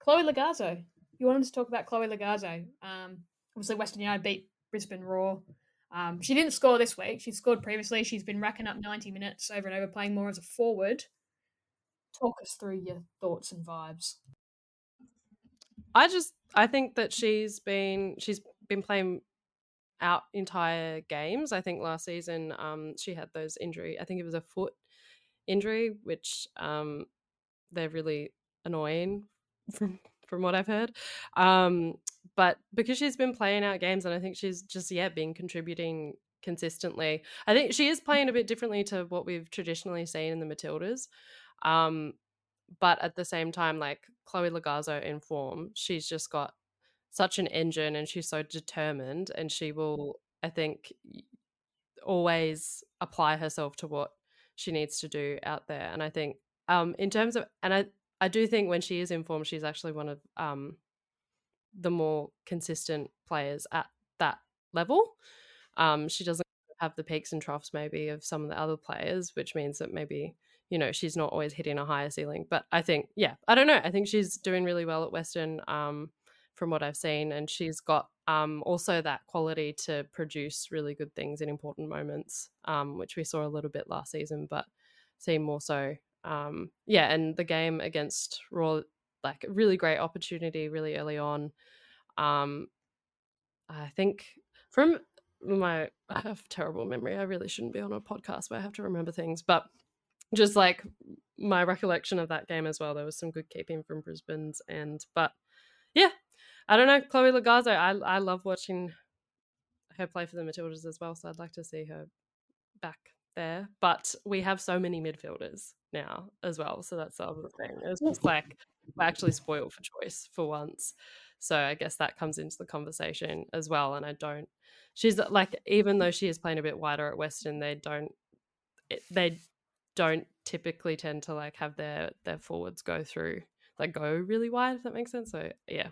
B: Chloe Logarzo. You wanted to talk about Chloe Logarzo. Um, obviously, Western United beat Brisbane Roar. Um, she didn't score this week. She scored previously. She's been racking up 90 minutes over and over, playing more as a forward. Talk us through your thoughts and vibes.
C: I just I think that she's been she's been playing out entire games. I think last season um, she had those injury. I think it was a foot injury, which um, they're really annoying from from what I've heard. Um, but because she's been playing out games, and I think she's just yeah been contributing consistently. I think she is playing a bit differently to what we've traditionally seen in the Matildas. Um, but at the same time, like Chloe Logarzo in form, she's just got such an engine and she's so determined and she will i think always apply herself to what she needs to do out there and i think um in terms of and i i do think when she is informed she's actually one of um the more consistent players at that level um she doesn't have the peaks and troughs maybe of some of the other players which means that maybe you know she's not always hitting a higher ceiling but i think yeah i don't know i think she's doing really well at western um from what I've seen. And she's got um, also that quality to produce really good things in important moments, um, which we saw a little bit last season, but see more so. Um, yeah, and the game against Roar, like a really great opportunity really early on. Um, I think from my I have terrible memory. I really shouldn't be on a podcast where I have to remember things, but just like my recollection of that game as well, there was some good keeping from Brisbane's and but yeah, I don't know, Chloe Logarzo. I I love watching her play for the Matildas as well, so I'd like to see her back there. But we have so many midfielders now as well, so that's the other thing. It's just like we're actually spoiled for choice for once. So I guess that comes into the conversation as well. And I don't. She's like, even though she is playing a bit wider at Western, they don't. They don't typically tend to like have their their forwards go through like go really wide if that makes sense so yeah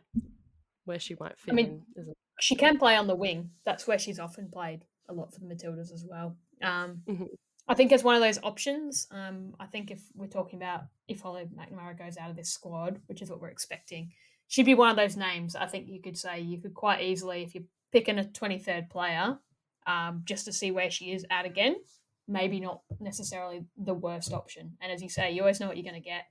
C: where she might fit I mean, in. Isn't
B: she can play on the wing. That's where she's often played a lot for the Matildas as well. Um, mm-hmm. I think as one of those options. Um, I think if we're talking about if Holly McNamara goes out of this squad, which is what we're expecting, she'd be one of those names. I think you could say you could quite easily, if you're picking a 23rd player, um, just to see where she is at again, maybe not necessarily the worst option. And as you say, you always know what you're going to get.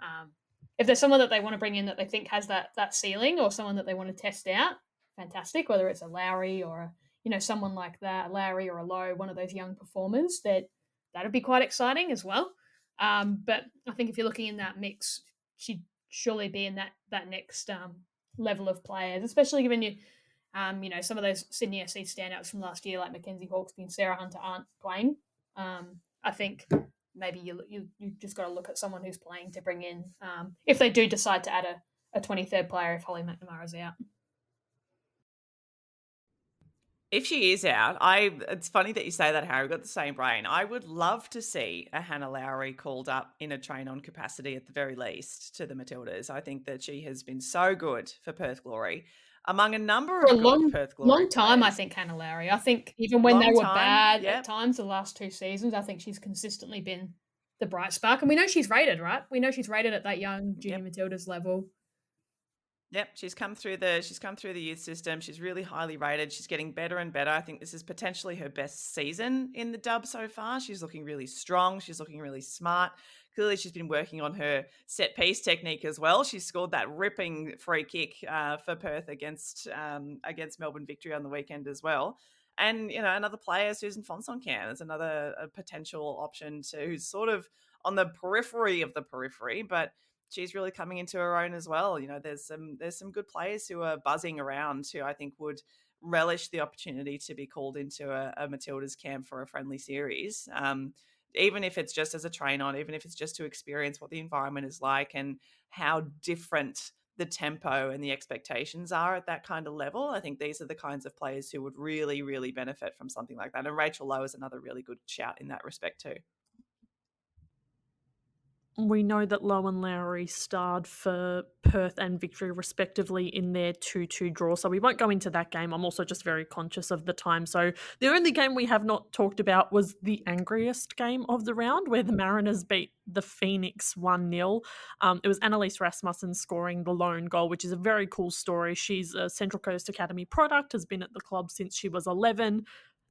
B: Um, if there's someone that they want to bring in that they think has that that ceiling or someone that they want to test out, fantastic. Whether it's a Lowry or a, you know someone like that, a Lowry or a Lowe, one of those young performers, that that'd be quite exciting as well. Um, but I think if you're looking in that mix, she'd surely be in that that next um, level of players, especially given you, um, you know, some of those Sydney FC standouts from last year, like Mackenzie Hawkesby and Sarah Hunter, aren't playing. Um, I think maybe you you you just got to look at someone who's playing to bring in um, if they do decide to add a, a 23rd player if Holly McNamara's out.
D: If she is out, I it's funny that you say that, Harry. We've got the same brain. I would love to see a Hana Lowry called up in a train on capacity at the very least to the Matildas. I think that she has been so good for Perth Glory. among a number
B: For
D: of
B: a long,
D: Perth Glory
B: long time, I think Hana Lowry. I think even when they were
D: time,
B: bad
D: yep.
B: at times, the last two seasons, I think she's consistently been the bright spark. And we know she's rated, right? We know she's rated at that young junior Matildas level.
D: Yep, she's come through the she's come through the youth system. She's really highly rated. She's getting better and better. I think this is potentially her best season in the dub so far. She's looking really strong. She's looking really smart. Clearly, she's been working on her set piece technique as well. She scored that ripping free kick uh, for Perth against um, against Melbourne Victory on the weekend as well. And you know, another player, Susan Phonsongkham, is another potential option to who's sort of on the periphery of the periphery, but she's really coming into her own as well. You know, there's some there's some good players who are buzzing around who I think would relish the opportunity to be called into a, a Matildas camp for a friendly series. Um, even if it's just as a train on, even if it's just to experience what the environment is like and how different the tempo and the expectations are at that kind of level. I think these are the kinds of players who would really, really benefit from something like that. And Rachel Lowe is another really good shout in that respect too.
A: We know that Lowe and Lowry starred for Perth and Victory respectively in their 2 2 draw. So we won't go into that game. I'm also just very conscious of the time. So the only game we have not talked about was the angriest game of the round, where the Mariners beat the Phoenix 1 0. Um, it was Annalise Rasmussen scoring the lone goal, which is a very cool story. She's a Central Coast Academy product, has been at the club since she was 11.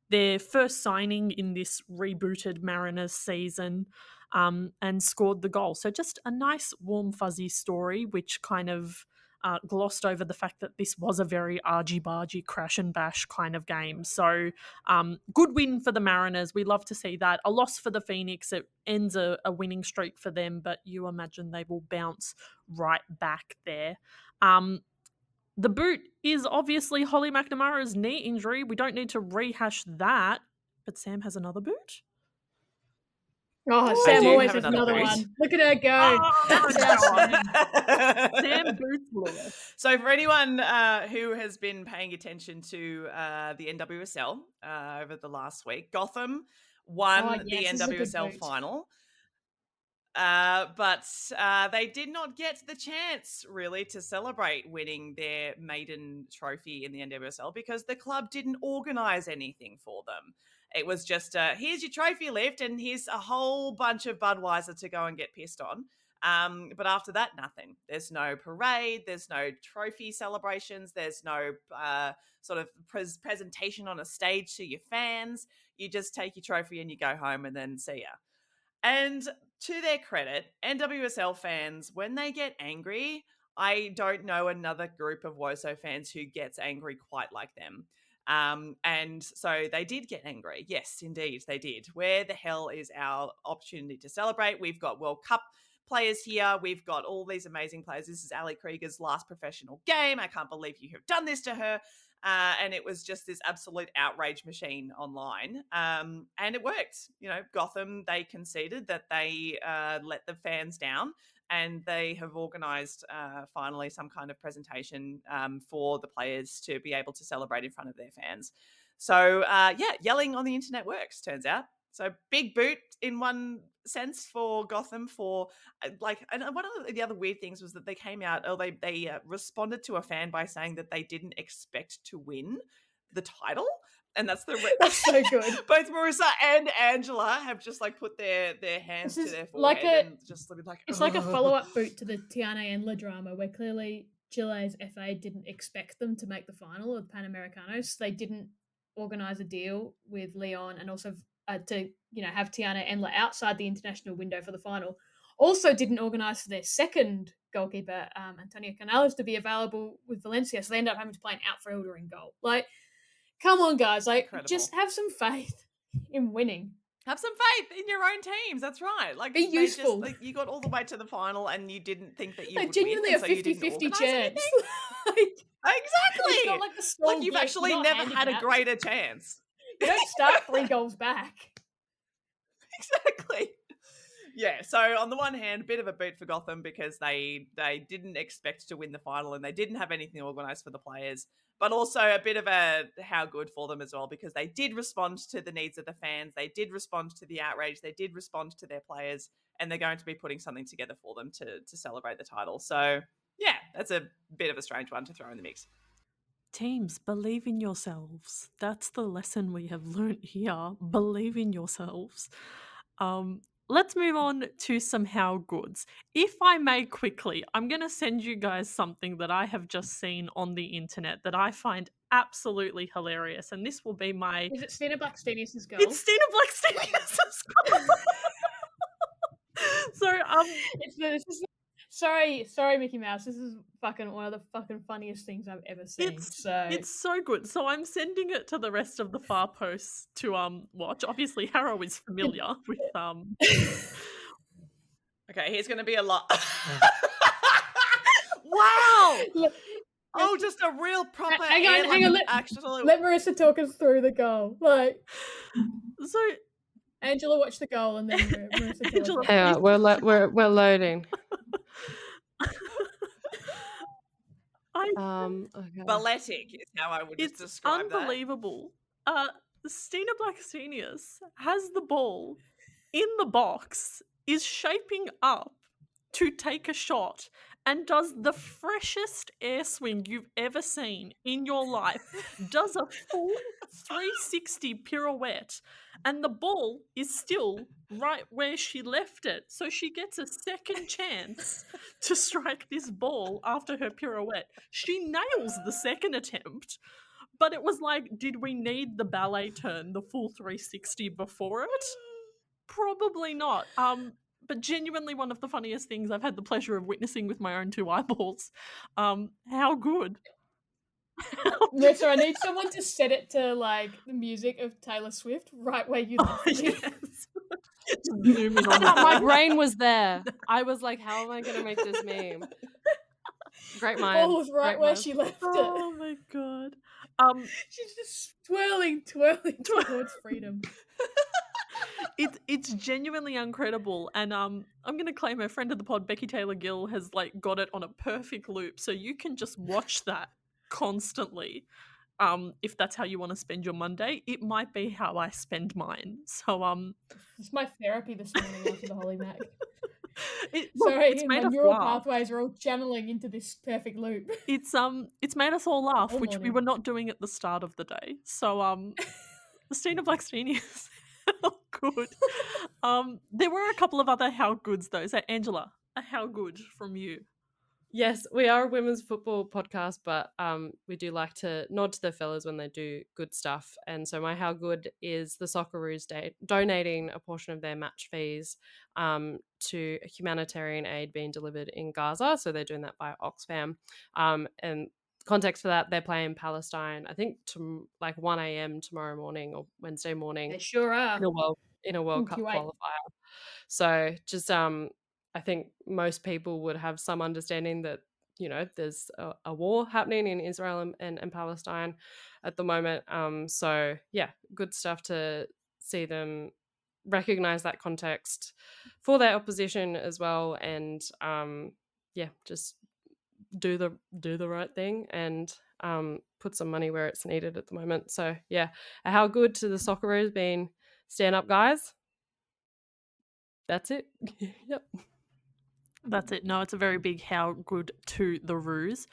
A: Their first signing in this rebooted Mariners season um, and scored the goal. So just a nice, warm, fuzzy story, which kind of uh, glossed over the fact that this was a very argy bargy crash and bash kind of game. So um, good win for the Mariners. We love to see that. A loss for the Phoenix. It ends a, a winning streak for them, but you imagine they will bounce right back there. Um, the boot is obviously Holly McNamara's knee injury. We don't need to rehash that, but Sam has another boot.
B: Oh,
D: I
B: Sam always
D: have
B: has
D: another
B: another one. Look at her go.
A: Oh,
B: That's
A: Sam Boots Lewis.
D: So, for anyone uh, who has been paying attention to uh, the NWSL uh, over the last week, Gotham won
B: Oh, yes, this is a
D: the NWSL final. Uh, but uh, they did not get the chance really to celebrate winning their maiden trophy in the NWSL because the club didn't organise anything for them. It was just, uh, here's your trophy lift, and here's a whole bunch of Budweiser to go and get pissed on. Um, but after that, nothing. There's no parade. There's no trophy celebrations. There's no uh, sort of pres- presentation on a stage to your fans. You just take your trophy and you go home and then see ya. And to their credit, NWSL fans, when they get angry, I don't know another group of WOSO fans who gets angry quite like them. Um, and so they did get angry. Yes, indeed, they did. Where the hell is our opportunity to celebrate? We've got World Cup players here. We've got all these amazing players. This is Ali Krieger's last professional game. I can't believe you have done this to her. Uh, and it was just this absolute outrage machine online. Um, and it worked. You know, Gotham, they conceded that they uh, let the fans down and they have organised uh, finally some kind of presentation um, for the players to be able to celebrate in front of their fans. So, uh, yeah, yelling on the internet works, turns out. So, big boot in one sense for Gotham for uh, like, and one of the other weird things was that they came out, or they, they uh, responded to a fan by saying that they didn't expect to win the title. And that's the re-
B: That's so good.
D: both Marissa and Angela have just like put their their hands to their
B: like
D: forehead
B: a-
D: and just like
B: It's like a follow up boot to the Tiana Endler drama where clearly Chile's FA didn't expect them to make the final of Pan Americanos. They didn't organise a deal with Leon and also uh, to you know have Tiana Endler outside the international window for the final. Also didn't organise for their second goalkeeper, um, Antonia Canales, to be available with Valencia. So they ended up having to play an outfielder in goal. Like, come on, guys! Like, just have some faith in winning.
D: Have some faith in your own teams. That's right. Like
B: Be
D: they just-
B: useful.
D: like, you got all the way to the final and you didn't think that you
B: Like
D: would
B: genuinely
D: win,
B: a
D: and so
B: 50 50 chance. like,
D: Exactly.
B: Not like the
D: Like you've actually never had a greater chance.
B: You don't start three goals back.
D: exactly. Yeah, so on the one hand, a bit of a boot for Gotham because they they didn't expect to win the final and they didn't have anything organized for the players, but also a bit of a how good for them as well because they did respond to the needs of the fans, they did respond to the outrage, they did respond to their players, and they're going to be putting something together for them to to celebrate the title. So yeah, that's a bit of a strange one to throw in the mix.
A: Teams, believe in yourselves. That's the lesson we have learnt here. Believe in yourselves. Um, let's move on to some how goods. If I may quickly, I'm going to send you guys something that I have just seen on the internet that I find absolutely hilarious. And this will be my.
B: Is it Stina Blackstenius' girl?
A: It's Stina Blackstenius' girl. so, um.
B: It's the, this is Sorry, sorry, Mickey Mouse. This is fucking one of the fucking funniest things I've ever seen.
A: It's
B: so
A: it's so good. So I'm sending it to the rest of the far posts to um watch. Obviously, Harrow is familiar with um.
D: okay, here's going to be a lot. wow.
B: Look,
D: Oh, just a real proper.
B: hang on, hang on, let-
D: actually,
B: let Marissa talk us through the goal. Like
A: So
B: Angela watched the goal and then Mar- Marissa tell
A: Angela-
C: Hang on, we're lo- we're we're loading.
A: I
C: Um, okay.
D: balletic is how I would
A: it's
D: describe that.
A: unbelievable. Uh, Stina Blackstenius has the ball in the box, is shaping up to take a shot, and does the freshest air swing you've ever seen in your life. does a full 360 pirouette, and the ball is still right where she left it. So she gets a second chance to strike this ball after her pirouette. She nails the second attempt. But it was like, did we need the ballet turn, the full 360 before it? Probably not. Um, but genuinely one of the funniest things I've had the pleasure of witnessing with my own two eyeballs. Um, how good.
B: Marissa, I need someone to set it to like the music of Taylor Swift right where you
A: Oh,
B: left it.
A: yes. Zoom in on
C: my brain was there. I was like, how am I going to make this meme? Great
B: The
C: minds.
B: ball was right
C: great
B: where
C: minds.
B: she left it.
A: Oh my god. Um,
B: She's just twirling, twirling towards freedom.
A: It's it's genuinely incredible and um i'm gonna claim her friend of the pod becky taylor gill has like got it on a perfect loop so you can just watch that constantly um if that's how you want to spend your monday it might be how i spend mine so um
B: It's my therapy this morning after the Holly Mac.
A: it,
B: Sorry,
A: it's
B: my
A: made us
B: neural
A: laugh
B: pathways are all channeling into this perfect loop.
A: it's um it's made us all laugh
B: All
A: which we were not doing at the start of the day so um Stina Blackstenius how good um there were a couple of other how goods though so angela a how good from you
C: Yes, we are a women's football podcast, but um, we do like to nod to the fellas when they do good stuff. And so, my how good is the Socceroos da- donating a portion of their match fees um, to humanitarian aid being delivered in Gaza. So they're doing that by Oxfam. Um, and context for that, they're playing Palestine. I think to like one a.m. tomorrow morning or Wednesday morning
B: They sure are.
C: in a world in a World Cup qualifier. So just um, I think most people would have some understanding that you know there's a, a war happening in Israel and, and, and Palestine at the moment. Um, so yeah, good stuff to see them recognize that context for their opposition as well, and um, yeah, just do the do the right thing and um, put some money where it's needed at the moment. So yeah, how good to the Socceroos been? stand up guys. That's it. yep.
A: That's it. No, it's a very big how good to the ruse.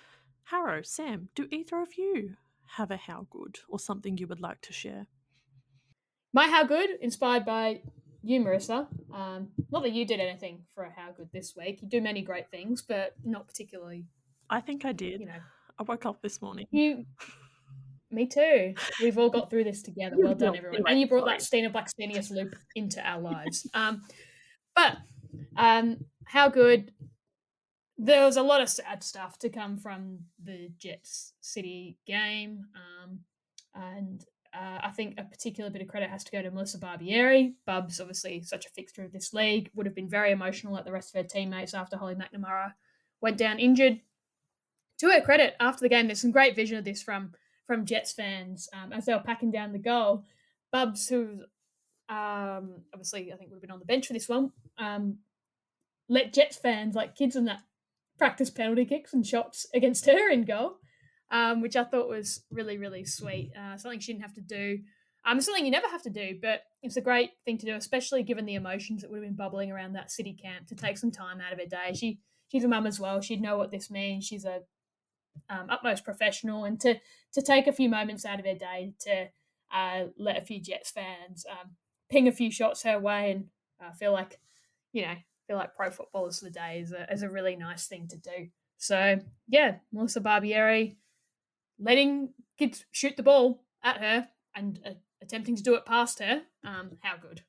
A: Harrow, Sam, do either of you have a how good or something you would like to share?
B: My how good, inspired by you, Marissa. Um, not that you did anything for a how good this week. You do many great things, but not particularly.
A: I think I did.
B: You know,
A: I woke up this morning.
B: you. Me too. We've all got through this together. Well done, everyone. And you brought that Stina Blackstenius loop into our lives. Um, but um, how good. There was a lot of sad stuff to come from the Jets City game. Um, and uh, I think a particular bit of credit has to go to Melissa Barbieri. Bub's obviously such a fixture of this league, would have been very emotional at the rest of her teammates after Holly McNamara went down injured. To her credit, after the game, there's some great vision of this from from Jets fans um, as they were packing down the goal. Bubs, who um, obviously I think would have been on the bench for this one, um, let Jets fans, like kids in that, practice penalty kicks and shots against her in goal, um, which I thought was really, really sweet. Uh, something she didn't have to do. Um, something you never have to do, but it's a great thing to do, especially given the emotions that would have been bubbling around that city camp to take some time out of her day. She she's a mum as well. She'd know what this means. She's a um, utmost professional and to to take a few moments out of their day to uh, let a few Jets fans um, ping a few shots her way and uh, feel like you know feel like pro footballers for the day is a, is a really nice thing to do. So yeah, Melissa Barbieri letting kids shoot the ball at her and uh, attempting to do it past her. Um, how good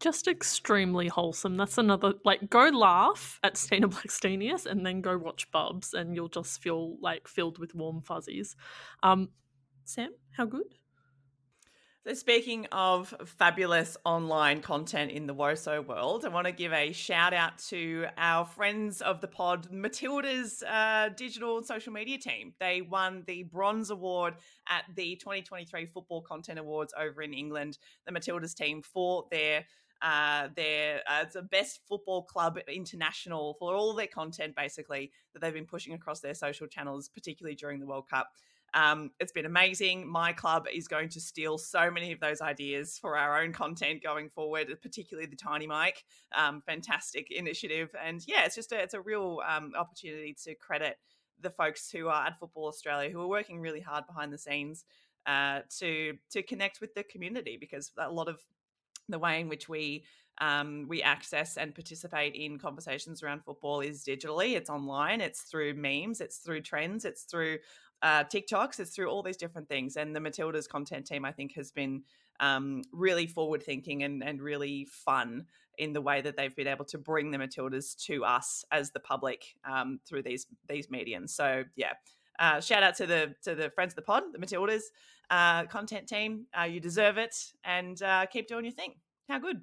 A: just extremely wholesome. That's another like go laugh at Stina Blackstenius and then go watch Bubs and you'll just feel like filled with warm fuzzies. Um Sam, how good?
D: So speaking of fabulous online content in the WOSO world, I want to give a shout out to our friends of the pod, Matilda's uh, digital and social media team. They won the Bronze Award at the 2023 Football Content Awards over in England. The Matilda's team for their uh, their uh, it's a best football club international for all their content basically that they've been pushing across their social channels, particularly during the World Cup. Um, it's been amazing. My club is going to steal so many of those ideas for our own content going forward, particularly the Tiny Mic. Um, fantastic initiative, and yeah, it's just a, it's a real um, opportunity to credit the folks who are at Football Australia who are working really hard behind the scenes uh, to to connect with the community because a lot of the way in which we um, we access and participate in conversations around football is digitally. It's online. It's through memes. It's through trends. It's through uh, TikToks. It's through all these different things. And the Matildas content team, I think, has been um, really forward thinking and, and really fun in the way that they've been able to bring the Matildas to us as the public um, through these these mediums. So yeah, uh, shout out to the to the friends of the pod, the Matildas uh, content team. Uh, you deserve it, and uh, keep doing your thing. How good.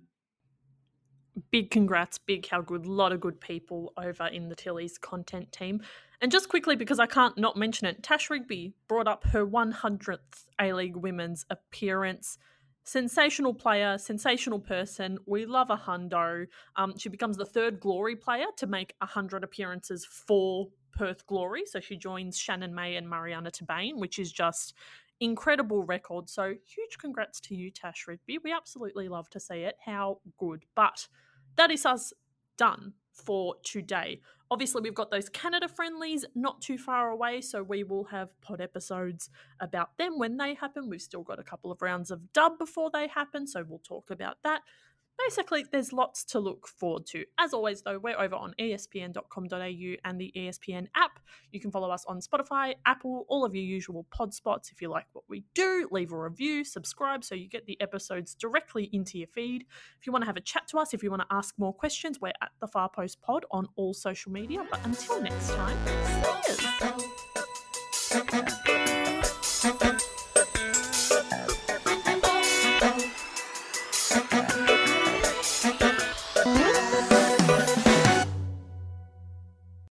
A: Big congrats, big how good. Lot of good people over in the Tilly's content team. And just quickly, because I can't not mention it, Tash Rigby brought up her 100th A League women's appearance. Sensational player, sensational person. We love a hundo. Um, she becomes the third Glory player to make 100 appearances for Perth Glory. So she joins Shannon May and Marianna Tabain, which is just incredible record. So huge congrats to you, Tash Rigby. We absolutely love to see it. How good. But that is us done for today. Obviously, we've got those Canada friendlies not too far away, so we will have pod episodes about them when they happen. We've still got a couple of rounds of dub before they happen, so we'll talk about that basically, there's lots to look forward to. As always, though, we're over on espn.com.au and the ESPN app. You can follow us on Spotify, Apple, all of your usual pod spots. If you like what we do, leave a review, subscribe so you get the episodes directly into your feed. If you want to have a chat to us, if you want to ask more questions, we're at the Far Post Pod on all social media. But until next time, see you.